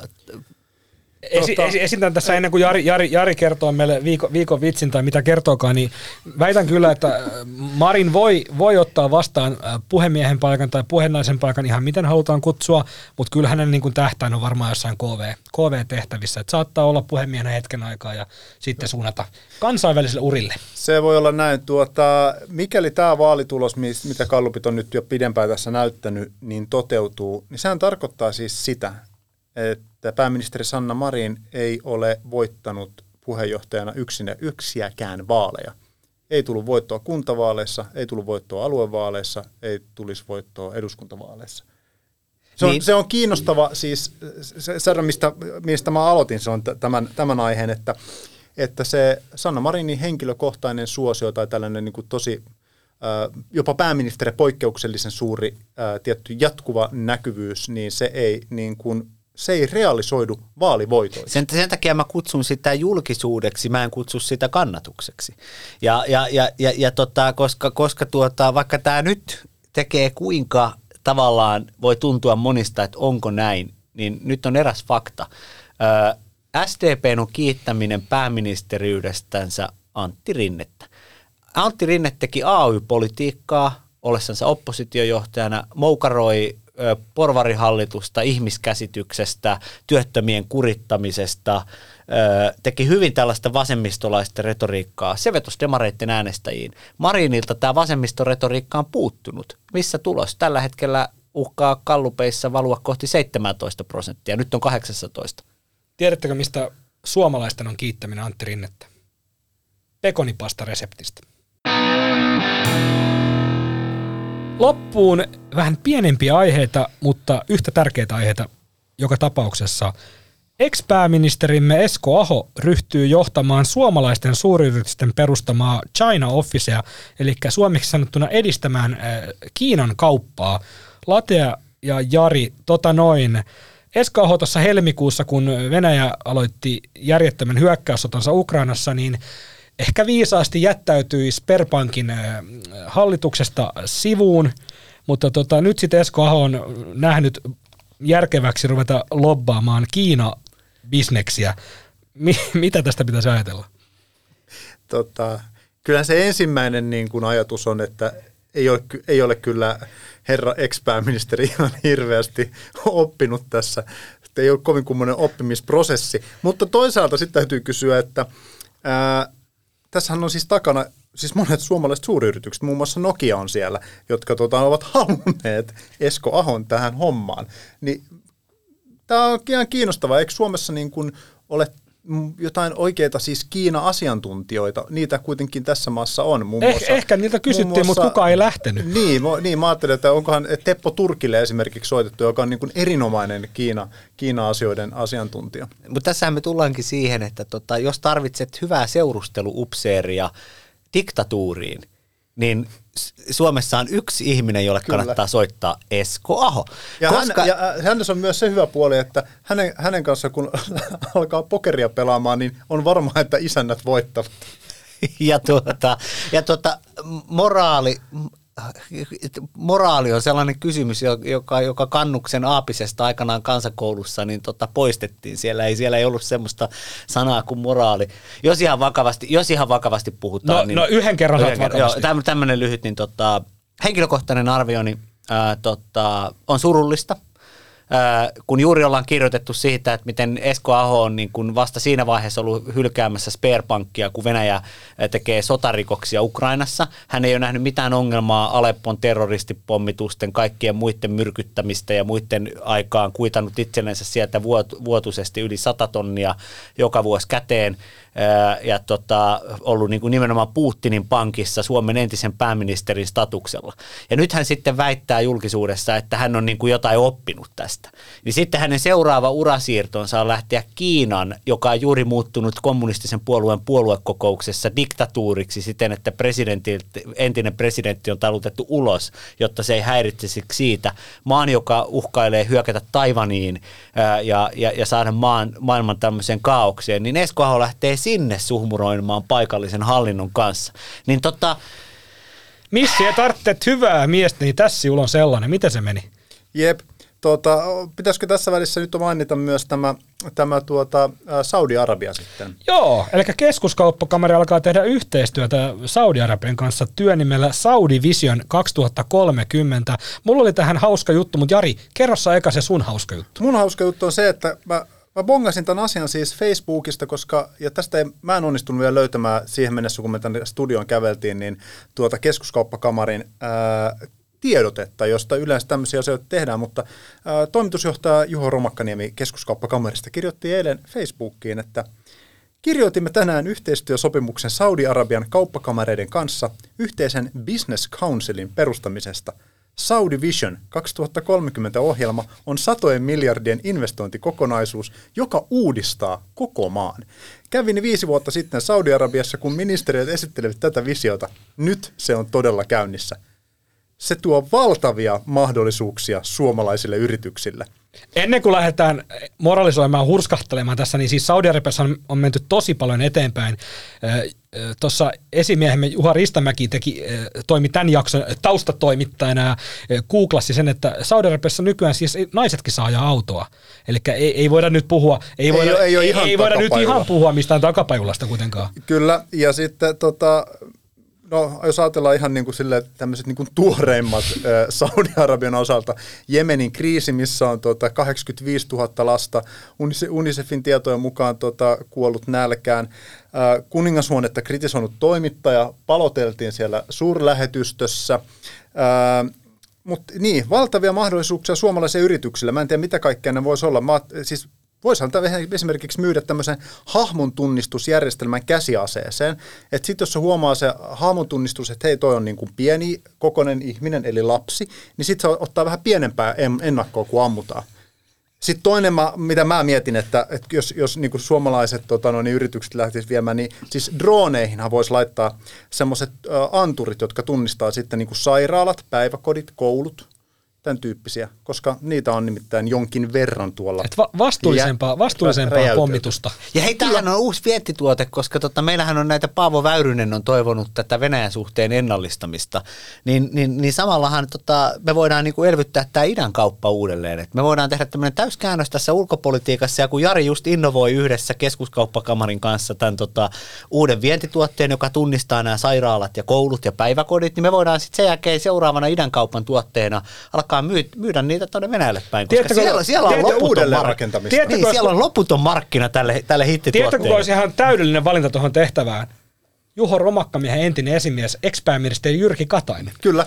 Esi- esi- esitän tässä ennen kuin Jari, Jari, Jari kertoo meille viikon, viikon vitsin tai mitä kertookaan, niin väitän kyllä, että äh, Marin voi, voi ottaa vastaan äh, puhemiehen paikan tai puhenaisen paikan ihan miten halutaan kutsua, mutta kyllä hänen niin kuin tähtäin on varmaan jossain KV, KV-tehtävissä. että saattaa olla puhemiehen hetken aikaa ja sitten suunnata kansainväliselle urille. Se voi olla näin. Tuota, mikäli tämä vaalitulos, mitä Kallupit on nyt jo pidempään tässä näyttänyt, niin toteutuu, niin sehän tarkoittaa siis sitä, että pääministeri Sanna Marin ei ole voittanut puheenjohtajana yksinä yksiäkään vaaleja. Ei tullut voittoa kuntavaaleissa, ei tullut voittoa aluevaaleissa, ei tulisi voittoa eduskuntavaaleissa. Se on, Niin. se on kiinnostava, siis se, se mistä, mistä mä aloitin, se on tämän, tämän aiheen, että, että se Sanna Marinin henkilökohtainen suosio tai tällainen niin kuin tosi jopa pääministeri poikkeuksellisen suuri tietty jatkuva näkyvyys, niin se ei, niin kuin, se ei realisoidu vaalivoitoiksi. Sen, sen takia mä kutsun sitä julkisuudeksi, mä en kutsu sitä kannatukseksi. Ja, ja, ja, ja, ja tota, koska, koska tuota, vaikka tämä nyt tekee kuinka tavallaan voi tuntua monista, että onko näin, niin nyt on eräs fakta. Ö, SDPn on kiittäminen pääministeriydestänsä Antti Rinnettä. Antti Rinne teki AY-politiikkaa ollessansa oppositiojohtajana, moukaroi porvarihallitusta ihmiskäsityksestä, työttömien kurittamisesta, teki hyvin tällaista vasemmistolaista retoriikkaa. Se vetosi demareitten äänestäjiin. Marinilta tämä vasemmistoretoriikka on puuttunut. Missä tulos? Tällä hetkellä uhkaa kallupeissa valua kohti 17 prosenttia, nyt on 18. Tiedättekö, mistä suomalaisten on kiittäminen Antti Rinnettä? Pekonipasta reseptistä. Loppuun vähän pienempiä aiheita, mutta yhtä tärkeitä aiheita joka tapauksessa. Ex-pääministerimme Esko Aho ryhtyy johtamaan suomalaisten suuryritysten perustamaa China Officea, eli suomeksi sanottuna edistämään äh, Kiinan kauppaa. Latea ja Jari, tota noin. Esko Aho tuossa helmikuussa, kun Venäjä aloitti järjettömän hyökkäyssotansa Ukrainassa, niin ehkä viisaasti jättäytyi Sperbankin äh, hallituksesta sivuun, mutta tota, nyt sitten Esko Aho on nähnyt järkeväksi ruveta lobbaamaan Kiina-bisneksiä. Mi- mitä tästä pitäisi ajatella? tota, kyllä se ensimmäinen niin kuin ajatus on, että ei ole, ei ole kyllä herra ex-pääministeri ihan hirveästi oppinut tässä. Ei ole kovin kummonen oppimisprosessi. Mutta toisaalta sitten täytyy kysyä, että ää, tässähän on siis takana siis monet suomalaiset suuryritykset, muun muassa Nokia on siellä, jotka tota, ovat halunneet Esko Ahon tähän hommaan. Niin Tämä on ihan kiinnostavaa. Eikö Suomessa niin kuin ole jotain oikeita siis Kiina-asiantuntijoita? Niitä kuitenkin tässä maassa on. Muun Eh, muassa, ehkä niiltä kysyttiin, muun mutta kukaan ei lähtenyt. Niin, mä, niin, mä ajattelin, että onkohan Teppo Turkille esimerkiksi soitettu, joka on niin kuin erinomainen Kiina, Kiina-asioiden asiantuntija. Mutta tässähän me tullaankin siihen, että tota, jos tarvitset hyvää seurusteluupseeria diktatuuriin, niin Suomessa on yksi ihminen, jolle Kyllä. kannattaa soittaa Esko Aho. Ja, Koska, hän, ja äh, hänessä on myös se hyvä puoli, että hänen, hänen kanssa kun alkaa pokeria pelaamaan, niin on varmaa, että isännät voittavat. ja, tuota, ja tuota, moraali, moraali on sellainen kysymys, jo- joka, joka kannuksen aapisesta aikanaan kansakoulussa niin tota, poistettiin. Siellä ei, siellä ei ollut semmoista sanaa kuin moraali. Jos ihan vakavasti, jos ihan vakavasti puhutaan. No- niin, no yhden kerran saat vakavasti. Joo, tämmöinen lyhyt, niin tota, henkilökohtainen arvioni ää, tota, on surullista. Kun juuri ollaan kirjoitettu siitä, että miten Esko Aho on niin kun vasta siinä vaiheessa ollut hylkäämässä Sperpankkia, kun Venäjä tekee sotarikoksia Ukrainassa. Hän ei ole nähnyt mitään ongelmaa Aleppon terroristipommitusten, kaikkien muiden myrkyttämistä ja muiden aikaan kuitannut itsellensä sieltä vuot- vuotuisesti yli 100 tonnia joka vuosi käteen ja tota, ollut niin kuin nimenomaan Putinin pankissa Suomen entisen pääministerin statuksella. Ja nyt hän sitten väittää julkisuudessa, että hän on niin kuin jotain oppinut tästä. Niin sitten hänen seuraava urasiirtonsa on lähteä Kiinan, joka on juuri muuttunut kommunistisen puolueen puoluekokouksessa diktatuuriksi siten, että presidentiltä, entinen presidentti on talutettu ulos, jotta se ei häiritsisi siitä. Maan, joka uhkailee hyökätä Taivaniin ja, ja, ja saada maan, maailman tämmöiseen kaaukseen, niin Esko lähtee sinne suhmuroimaan paikallisen hallinnon kanssa. Niin tota, Missi, et tarvitset hyvää miestä, niin tässä sinulla on sellainen. Miten se meni? Jep. Tuota, pitäisikö tässä välissä nyt mainita myös tämä, tämä tuota, Saudi-Arabia sitten? Joo, eli keskuskauppakamari alkaa tehdä yhteistyötä Saudi-Arabian kanssa työnimellä Saudi Vision 2030. Mulla oli tähän hauska juttu, mutta Jari, kerro sä eka se sun hauska juttu. Mun hauska juttu on se, että mä, mä bongasin tämän asian siis Facebookista, koska, ja tästä ei, mä en onnistunut vielä löytämään siihen mennessä, kun me tänne studioon käveltiin, niin tuota keskuskauppakamarin ää, tiedotetta, josta yleensä tämmöisiä asioita tehdään, mutta ää, toimitusjohtaja Juho Romakkaniemi keskuskauppakamarista kirjoitti eilen Facebookiin, että Kirjoitimme tänään yhteistyösopimuksen Saudi-Arabian kauppakamareiden kanssa yhteisen Business Councilin perustamisesta. Saudi Vision 2030 ohjelma on satojen miljardien investointikokonaisuus, joka uudistaa koko maan. Kävin viisi vuotta sitten Saudi-Arabiassa, kun ministeriöt esittelivät tätä visiota. Nyt se on todella käynnissä se tuo valtavia mahdollisuuksia suomalaisille yrityksille. Ennen kuin lähdetään moralisoimaan, hurskahtelemaan tässä, niin siis Saudi-Arabiassa on, on menty tosi paljon eteenpäin. Tuossa esimiehemme Juha Ristamäki teki, toimi tämän jakson taustatoimittajana ja googlasi sen, että Saudi-Arabiassa nykyään siis naisetkin saa ajaa autoa. Eli ei, ei voida nyt puhua, ei, Ei voida, ei ei, ihan ei voida nyt ihan puhua mistään takapajulasta kuitenkaan. Kyllä, ja sitten tota, no, jos ajatellaan ihan niin kuin sille, tämmöiset niin kuin tuoreimmat Saudi-Arabian osalta, Jemenin kriisi, missä on tota, 85 000 lasta, Unicefin tietojen mukaan tota, kuollut nälkään, kuningashuonetta kritisoinut toimittaja, paloteltiin siellä suurlähetystössä, äh, mutta niin, valtavia mahdollisuuksia suomalaisille yrityksille. Mä en tiedä, mitä kaikkea ne voisi olla. Mä, siis Voisihan esimerkiksi myydä tämmöisen hahmon tunnistusjärjestelmän käsiaseeseen. Että sitten jos se huomaa se hahmon tunnistus, että hei toi on niin kuin pieni kokonen ihminen eli lapsi, niin sitten se ottaa vähän pienempää em- ennakkoa kuin ammutaan. Sitten toinen, mitä mä mietin, että, että jos, jos niin kuin suomalaiset tota, no, niin yritykset lähtisivät viemään, niin siis droneihinhan voisi laittaa semmoiset anturit, jotka tunnistaa sitten niin kuin sairaalat, päiväkodit, koulut, tämän tyyppisiä, koska niitä on nimittäin jonkin verran tuolla. Et va- vastuullisempaa, Ja- vastuullisempaa pommitusta. Ja hei, tämähän on uusi vientituote, koska tota, meillähän on näitä, Paavo Väyrynen on toivonut tätä Venäjän suhteen ennallistamista, niin, niin, niin samallahan tota, me voidaan niinku elvyttää tämä idän kauppa uudelleen. Et me voidaan tehdä tämmöinen täyskäännös tässä ulkopolitiikassa, ja kun Jari just innovoi yhdessä keskuskauppakamarin kanssa tämän tota, uuden vientituotteen, joka tunnistaa nämä sairaalat ja koulut ja päiväkodit, niin me voidaan sitten sen jälkeen seuraavana idän kaupan tuotteena alkaa myy- myydä niitä tuonne Venäjälle päin, koska Tiedättekö- siellä, siellä on tiedätkö loputon uudelleen mark- rakentamista? Tiedätkö, niin, siellä on loputon markkina tälle, tälle Tiedätkö, hittituotteelle. kun olisi ihan täydellinen valinta tuohon tehtävään? Juho Romakkamiehen entinen esimies, ex-pääministeri Jyrki Katainen. Kyllä.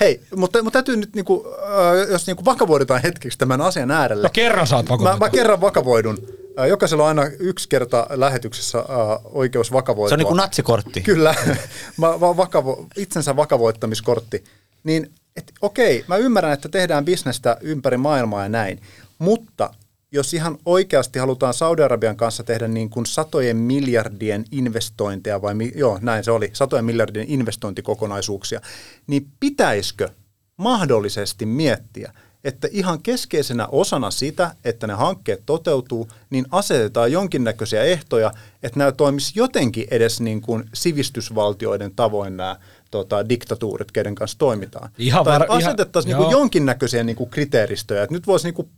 Hei, mutta, mutta täytyy nyt, niinku, äh, jos niinku vakavoidutaan hetkeksi tämän asian äärelle. No kerran saat Mä, vakavoitua. mä kerran vakavoidun. Äh, Jokaisella on aina yksi kerta lähetyksessä äh, oikeus vakavoitua. Se on niin kuin natsikortti. Kyllä, mä, mä vakavo, itsensä vakavoittamiskortti. Niin, et, okei, mä ymmärrän, että tehdään bisnestä ympäri maailmaa ja näin, mutta jos ihan oikeasti halutaan Saudi-Arabian kanssa tehdä niin kuin satojen miljardien investointeja, vai mi- joo, näin se oli, satojen miljardien investointikokonaisuuksia, niin pitäisikö mahdollisesti miettiä, että ihan keskeisenä osana sitä, että ne hankkeet toteutuu, niin asetetaan jonkinnäköisiä ehtoja, että nämä toimisi jotenkin edes niin kuin sivistysvaltioiden tavoin nämä tota, diktatuurit, keiden kanssa toimitaan. Ihan tai var- ihan- asetettaisiin niin joo. kuin jonkinnäköisiä niin kuin kriteeristöjä. Että nyt voisi niin kuin,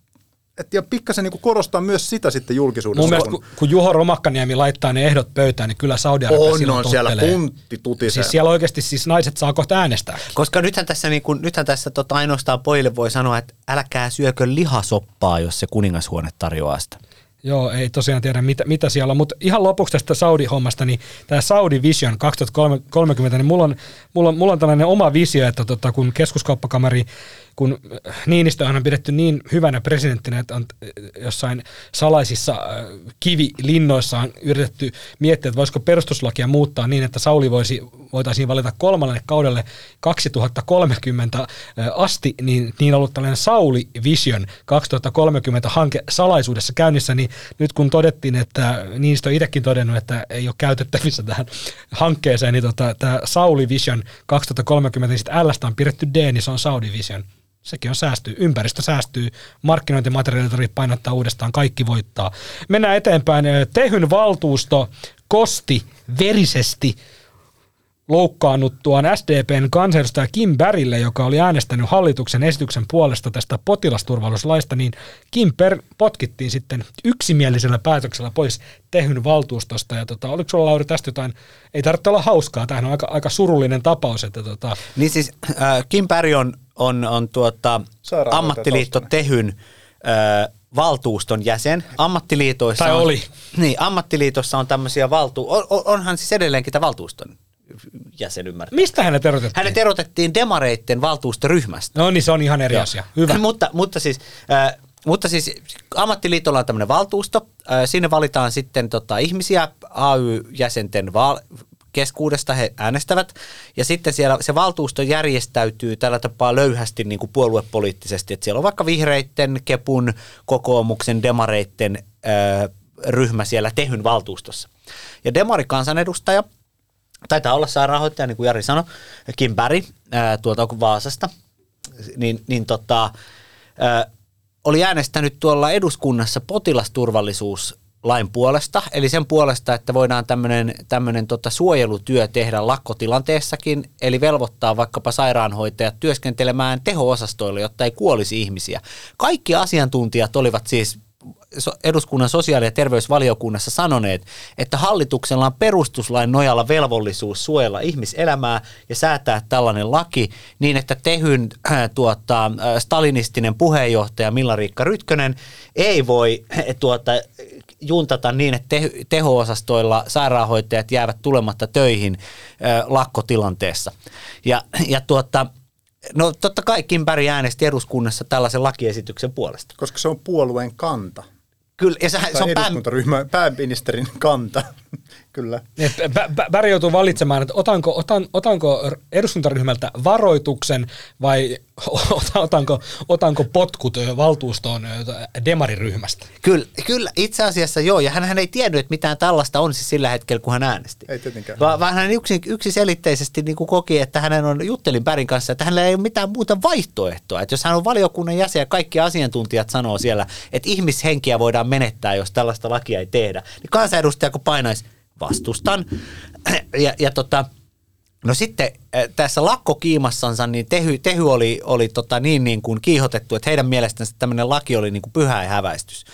et, ja pikkasen niin korostaa myös sitä sitten julkisuudessa. Mun mielestä, kun, kun Juho Romakkaniemi laittaa ne ehdot pöytään, niin kyllä Saudi-Arabia on, silloin on siellä puntti tutisee. Siis siellä oikeasti siis naiset saa kohta äänestää. Koska nythän tässä, niin kuin, nythän tässä tota ainoastaan pojille voi sanoa, että älkää syökö lihasoppaa, jos se kuningashuone tarjoaa sitä. Joo, ei tosiaan tiedä mitä, mitä siellä on, mutta ihan lopuksi tästä Saudi-hommasta, niin tämä Saudi Vision 2030, niin mulla on, mulla on, mulla on tällainen oma visio, että tota, kun keskuskauppakamari, kun Niinistö on pidetty niin hyvänä presidenttinä, että on äh, jossain salaisissa äh, kivilinnoissa on yritetty miettiä, että voisiko perustuslakia muuttaa niin, että Sauli voisi, voitaisiin valita kolmannelle kaudelle 2030 äh, asti, niin, niin ollut tällainen Sauli Vision 2030 hanke salaisuudessa käynnissä, niin nyt kun todettiin, että niistä on itsekin todennut, että ei ole käytettävissä tähän hankkeeseen, niin tota, tämä Sauli Vision 2030, niin sitten Lstä on piirretty D, niin se on Saudi Vision. Sekin on säästyy, ympäristö säästyy, markkinointimateriaalit tarvitsee painottaa uudestaan, kaikki voittaa. Mennään eteenpäin. Tehyn valtuusto kosti verisesti loukkaannuttuaan SDPn kansanedustaja Kim Berille, joka oli äänestänyt hallituksen esityksen puolesta tästä potilasturvallisuuslaista, niin Kim Ber potkittiin sitten yksimielisellä päätöksellä pois Tehyn valtuustosta. Ja tota, oliko sulla Lauri tästä jotain, ei tarvitse olla hauskaa, tämähän on aika, aika surullinen tapaus. Että tota, Niin siis äh, Kim Berg on, on, on tuota, ammattiliitto. Tehyn äh, valtuuston jäsen. Ammattiliitoissa Tai on, oli. Niin, ammattiliitossa on tämmöisiä valtu... On, on- onhan siis edelleenkin tämä valtuuston jäsen ymmärtää. mistä hänet erotettiin? Hänet erotettiin demareitten valtuustoryhmästä. No niin, se on ihan eri Joo. asia. Hyvä. mutta, mutta, siis, äh, mutta siis ammattiliitolla on tämmöinen valtuusto. Äh, sinne valitaan sitten tota, ihmisiä AY-jäsenten val- keskuudesta he äänestävät. Ja sitten siellä se valtuusto järjestäytyy tällä tapaa löyhästi niin kuin puoluepoliittisesti. Että siellä on vaikka vihreitten, kepun, kokoomuksen, demareitten äh, ryhmä siellä Tehyn valtuustossa. Ja demarikansanedustaja, taitaa olla sairaanhoitaja, niin kuin Jari sanoi, Kim Berg, ää, tuolta Vaasasta, niin, niin tota, ää, oli äänestänyt tuolla eduskunnassa potilasturvallisuuslain puolesta, eli sen puolesta, että voidaan tämmöinen tota suojelutyö tehdä lakkotilanteessakin, eli velvoittaa vaikkapa sairaanhoitajat työskentelemään teho-osastoilla, jotta ei kuolisi ihmisiä. Kaikki asiantuntijat olivat siis eduskunnan sosiaali- ja terveysvaliokunnassa sanoneet, että hallituksella on perustuslain nojalla velvollisuus suojella ihmiselämää ja säätää tällainen laki niin, että Tehyn äh, tuota, äh, stalinistinen puheenjohtaja Milla-Riikka Rytkönen ei voi äh, tuota, juntata niin, että te- teho-osastoilla sairaanhoitajat jäävät tulematta töihin lakkotilanteessa. Ja, ja tuota, no totta kai Kim Berg äänesti eduskunnassa tällaisen lakiesityksen puolesta. Koska se on puolueen kanta. Kyllä, ja se, se on pää, pääministerin kanta. Kyllä. Et Bä- Bä- Berg joutuu valitsemaan, että otanko, otan, otanko eduskuntaryhmältä varoituksen vai otanko, otanko potkut valtuustoon demariryhmästä. Kyllä, kyllä, itse asiassa joo, ja hän ei tiennyt, että mitään tällaista on siis sillä hetkellä, kun hän äänesti. Ei tietenkään. Va- vaan hän yksi, yksiselitteisesti niin kuin koki, että hänen on, juttelin Pärin kanssa, että hänellä ei ole mitään muuta vaihtoehtoa. Että jos hän on valiokunnan jäsen ja kaikki asiantuntijat sanoo siellä, että ihmishenkiä voidaan menettää, jos tällaista lakia ei tehdä, niin kansanedustaja kun painaisi, vastustan. Ja, ja tota, No sitten äh, tässä lakkokiimassansa niin Tehy, tehy oli, oli tota niin, niin kuin kiihotettu, että heidän mielestänsä tämmöinen laki oli niin kuin pyhä ja häväistys.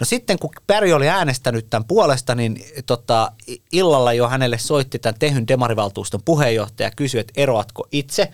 No sitten kun Päri oli äänestänyt tämän puolesta, niin tota, illalla jo hänelle soitti tämän Tehyn demarivaltuuston puheenjohtaja ja kysyi, että eroatko itse.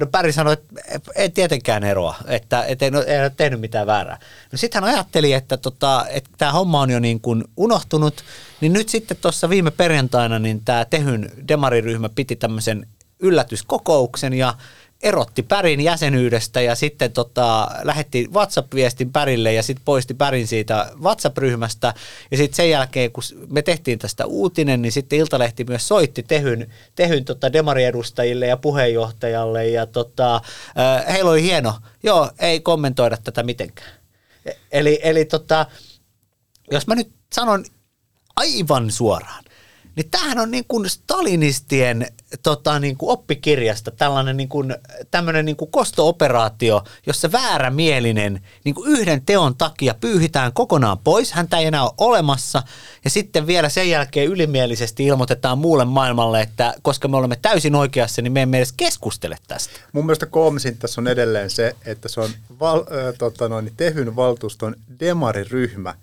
No Päri sanoi, että en tietenkään eroa, että, en, ole, en ole tehnyt mitään väärää. No sitten hän ajatteli, että, tota, että tämä homma on jo niin kuin unohtunut, niin nyt sitten tuossa viime perjantaina niin tämä Tehyn demariryhmä piti tämmöisen yllätyskokouksen ja erotti Pärin jäsenyydestä ja sitten tota, lähetti WhatsApp-viestin Pärille ja sitten poisti Pärin siitä WhatsApp-ryhmästä. Ja sitten sen jälkeen, kun me tehtiin tästä uutinen, niin sitten Iltalehti myös soitti Tehyn, tehyn tota demariedustajille ja puheenjohtajalle ja tota, äh, heillä oli hieno, joo, ei kommentoida tätä mitenkään. E- Eli, eli tota, jos mä nyt sanon aivan suoraan, niin tämähän on niin kuin stalinistien tota, niin kuin oppikirjasta tällainen niin kuin, tämmöinen niin kuin kosto-operaatio, jossa väärämielinen niin kuin yhden teon takia pyyhitään kokonaan pois, häntä ei enää ole olemassa, ja sitten vielä sen jälkeen ylimielisesti ilmoitetaan muulle maailmalle, että koska me olemme täysin oikeassa, niin me emme edes keskustele tästä. Mun mielestä koomisin tässä on edelleen se, että se on val, äh, tota noin, Tehyn valtuuston demariryhmä.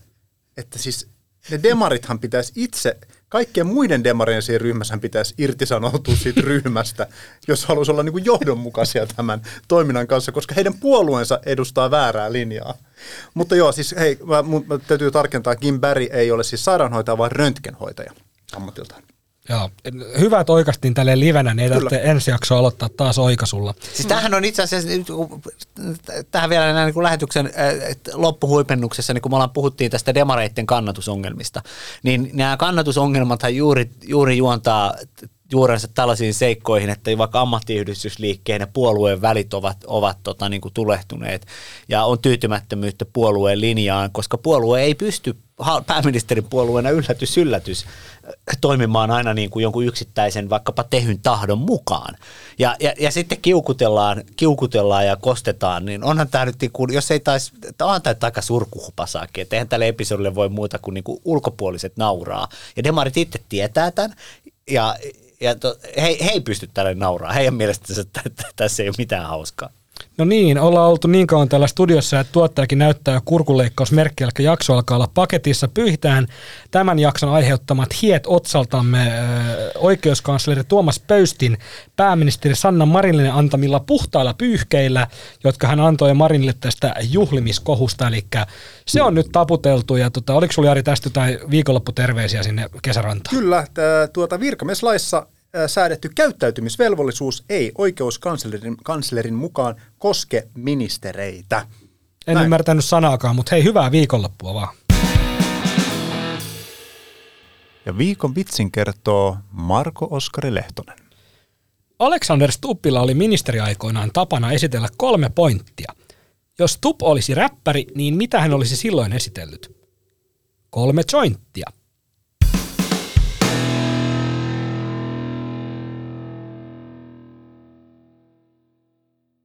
Että siis ne demarithan pitäisi itse, kaikkien muiden demarien siinä ryhmässä pitäisi irtisanoutua siitä ryhmästä, jos haluaisi olla niin kuin johdonmukaisia tämän toiminnan kanssa, koska heidän puolueensa edustaa väärää linjaa. Mutta joo, siis hei, mä, mun, mä täytyy tarkentaa, Kim Berg ei ole siis sairaanhoitaja, vaan röntgenhoitaja ammatiltaan. Joo. Hyvä, että oikastiin tälleen livenä, niin ei ensi jaksoa aloittaa taas oikaisulla. Siis tämähän on itse asiassa, tähän vielä näin niin kuin lähetyksen äh, loppuhuipennuksessa, niin kun me ollaan puhuttiin tästä demareitten kannatusongelmista, niin nämä kannatusongelmathan juuri, juuri juontaa juurensa tällaisiin seikkoihin, että vaikka ammattiyhdistysliikkeen ja puolueen välit ovat, ovat tota, niin kuin tulehtuneet ja on tyytymättömyyttä puolueen linjaan, koska puolue ei pysty pääministerin puolueena yllätys yllätys äh, toimimaan aina niin kuin jonkun yksittäisen vaikkapa tehyn tahdon mukaan. Ja, ja, ja sitten kiukutellaan, kiukutellaan ja kostetaan, niin onhan tämä nyt, niin kuin, jos ei taisi, onhan tämä aika surkuhupasaakin, että eihän tälle episodille voi muuta kuin, niin kuin ulkopuoliset nauraa. Ja demarit itse tietää tämän, ja, ja to, he, he ei pysty tälle nauraa. Heidän mielestänsä että tässä ei ole mitään hauskaa. No niin, ollaan oltu niin kauan täällä studiossa, että tuottajakin näyttää jo kurkunleikkausmerkki, eli jakso alkaa olla paketissa. Pyyhitään tämän jakson aiheuttamat hiet otsaltamme oikeuskansleri Tuomas Pöystin pääministeri Sanna Marinille antamilla puhtailla pyyhkeillä, jotka hän antoi Marinille tästä juhlimiskohusta, eli se on nyt taputeltu, ja tota, oliko sinulla Jari tästä jotain viikonlopputerveisiä sinne kesärantaan? Kyllä, tää, tuota virkamieslaissa säädetty käyttäytymisvelvollisuus ei oikeuskanslerin kanslerin mukaan koske ministereitä. En Näin. ymmärtänyt sanaakaan, mutta hei, hyvää viikonloppua vaan. Ja viikon vitsin kertoo Marko Oskari Lehtonen. Alexander Stuppilla oli ministeriaikoinaan tapana esitellä kolme pointtia. Jos Stupp olisi räppäri, niin mitä hän olisi silloin esitellyt? Kolme jointtia.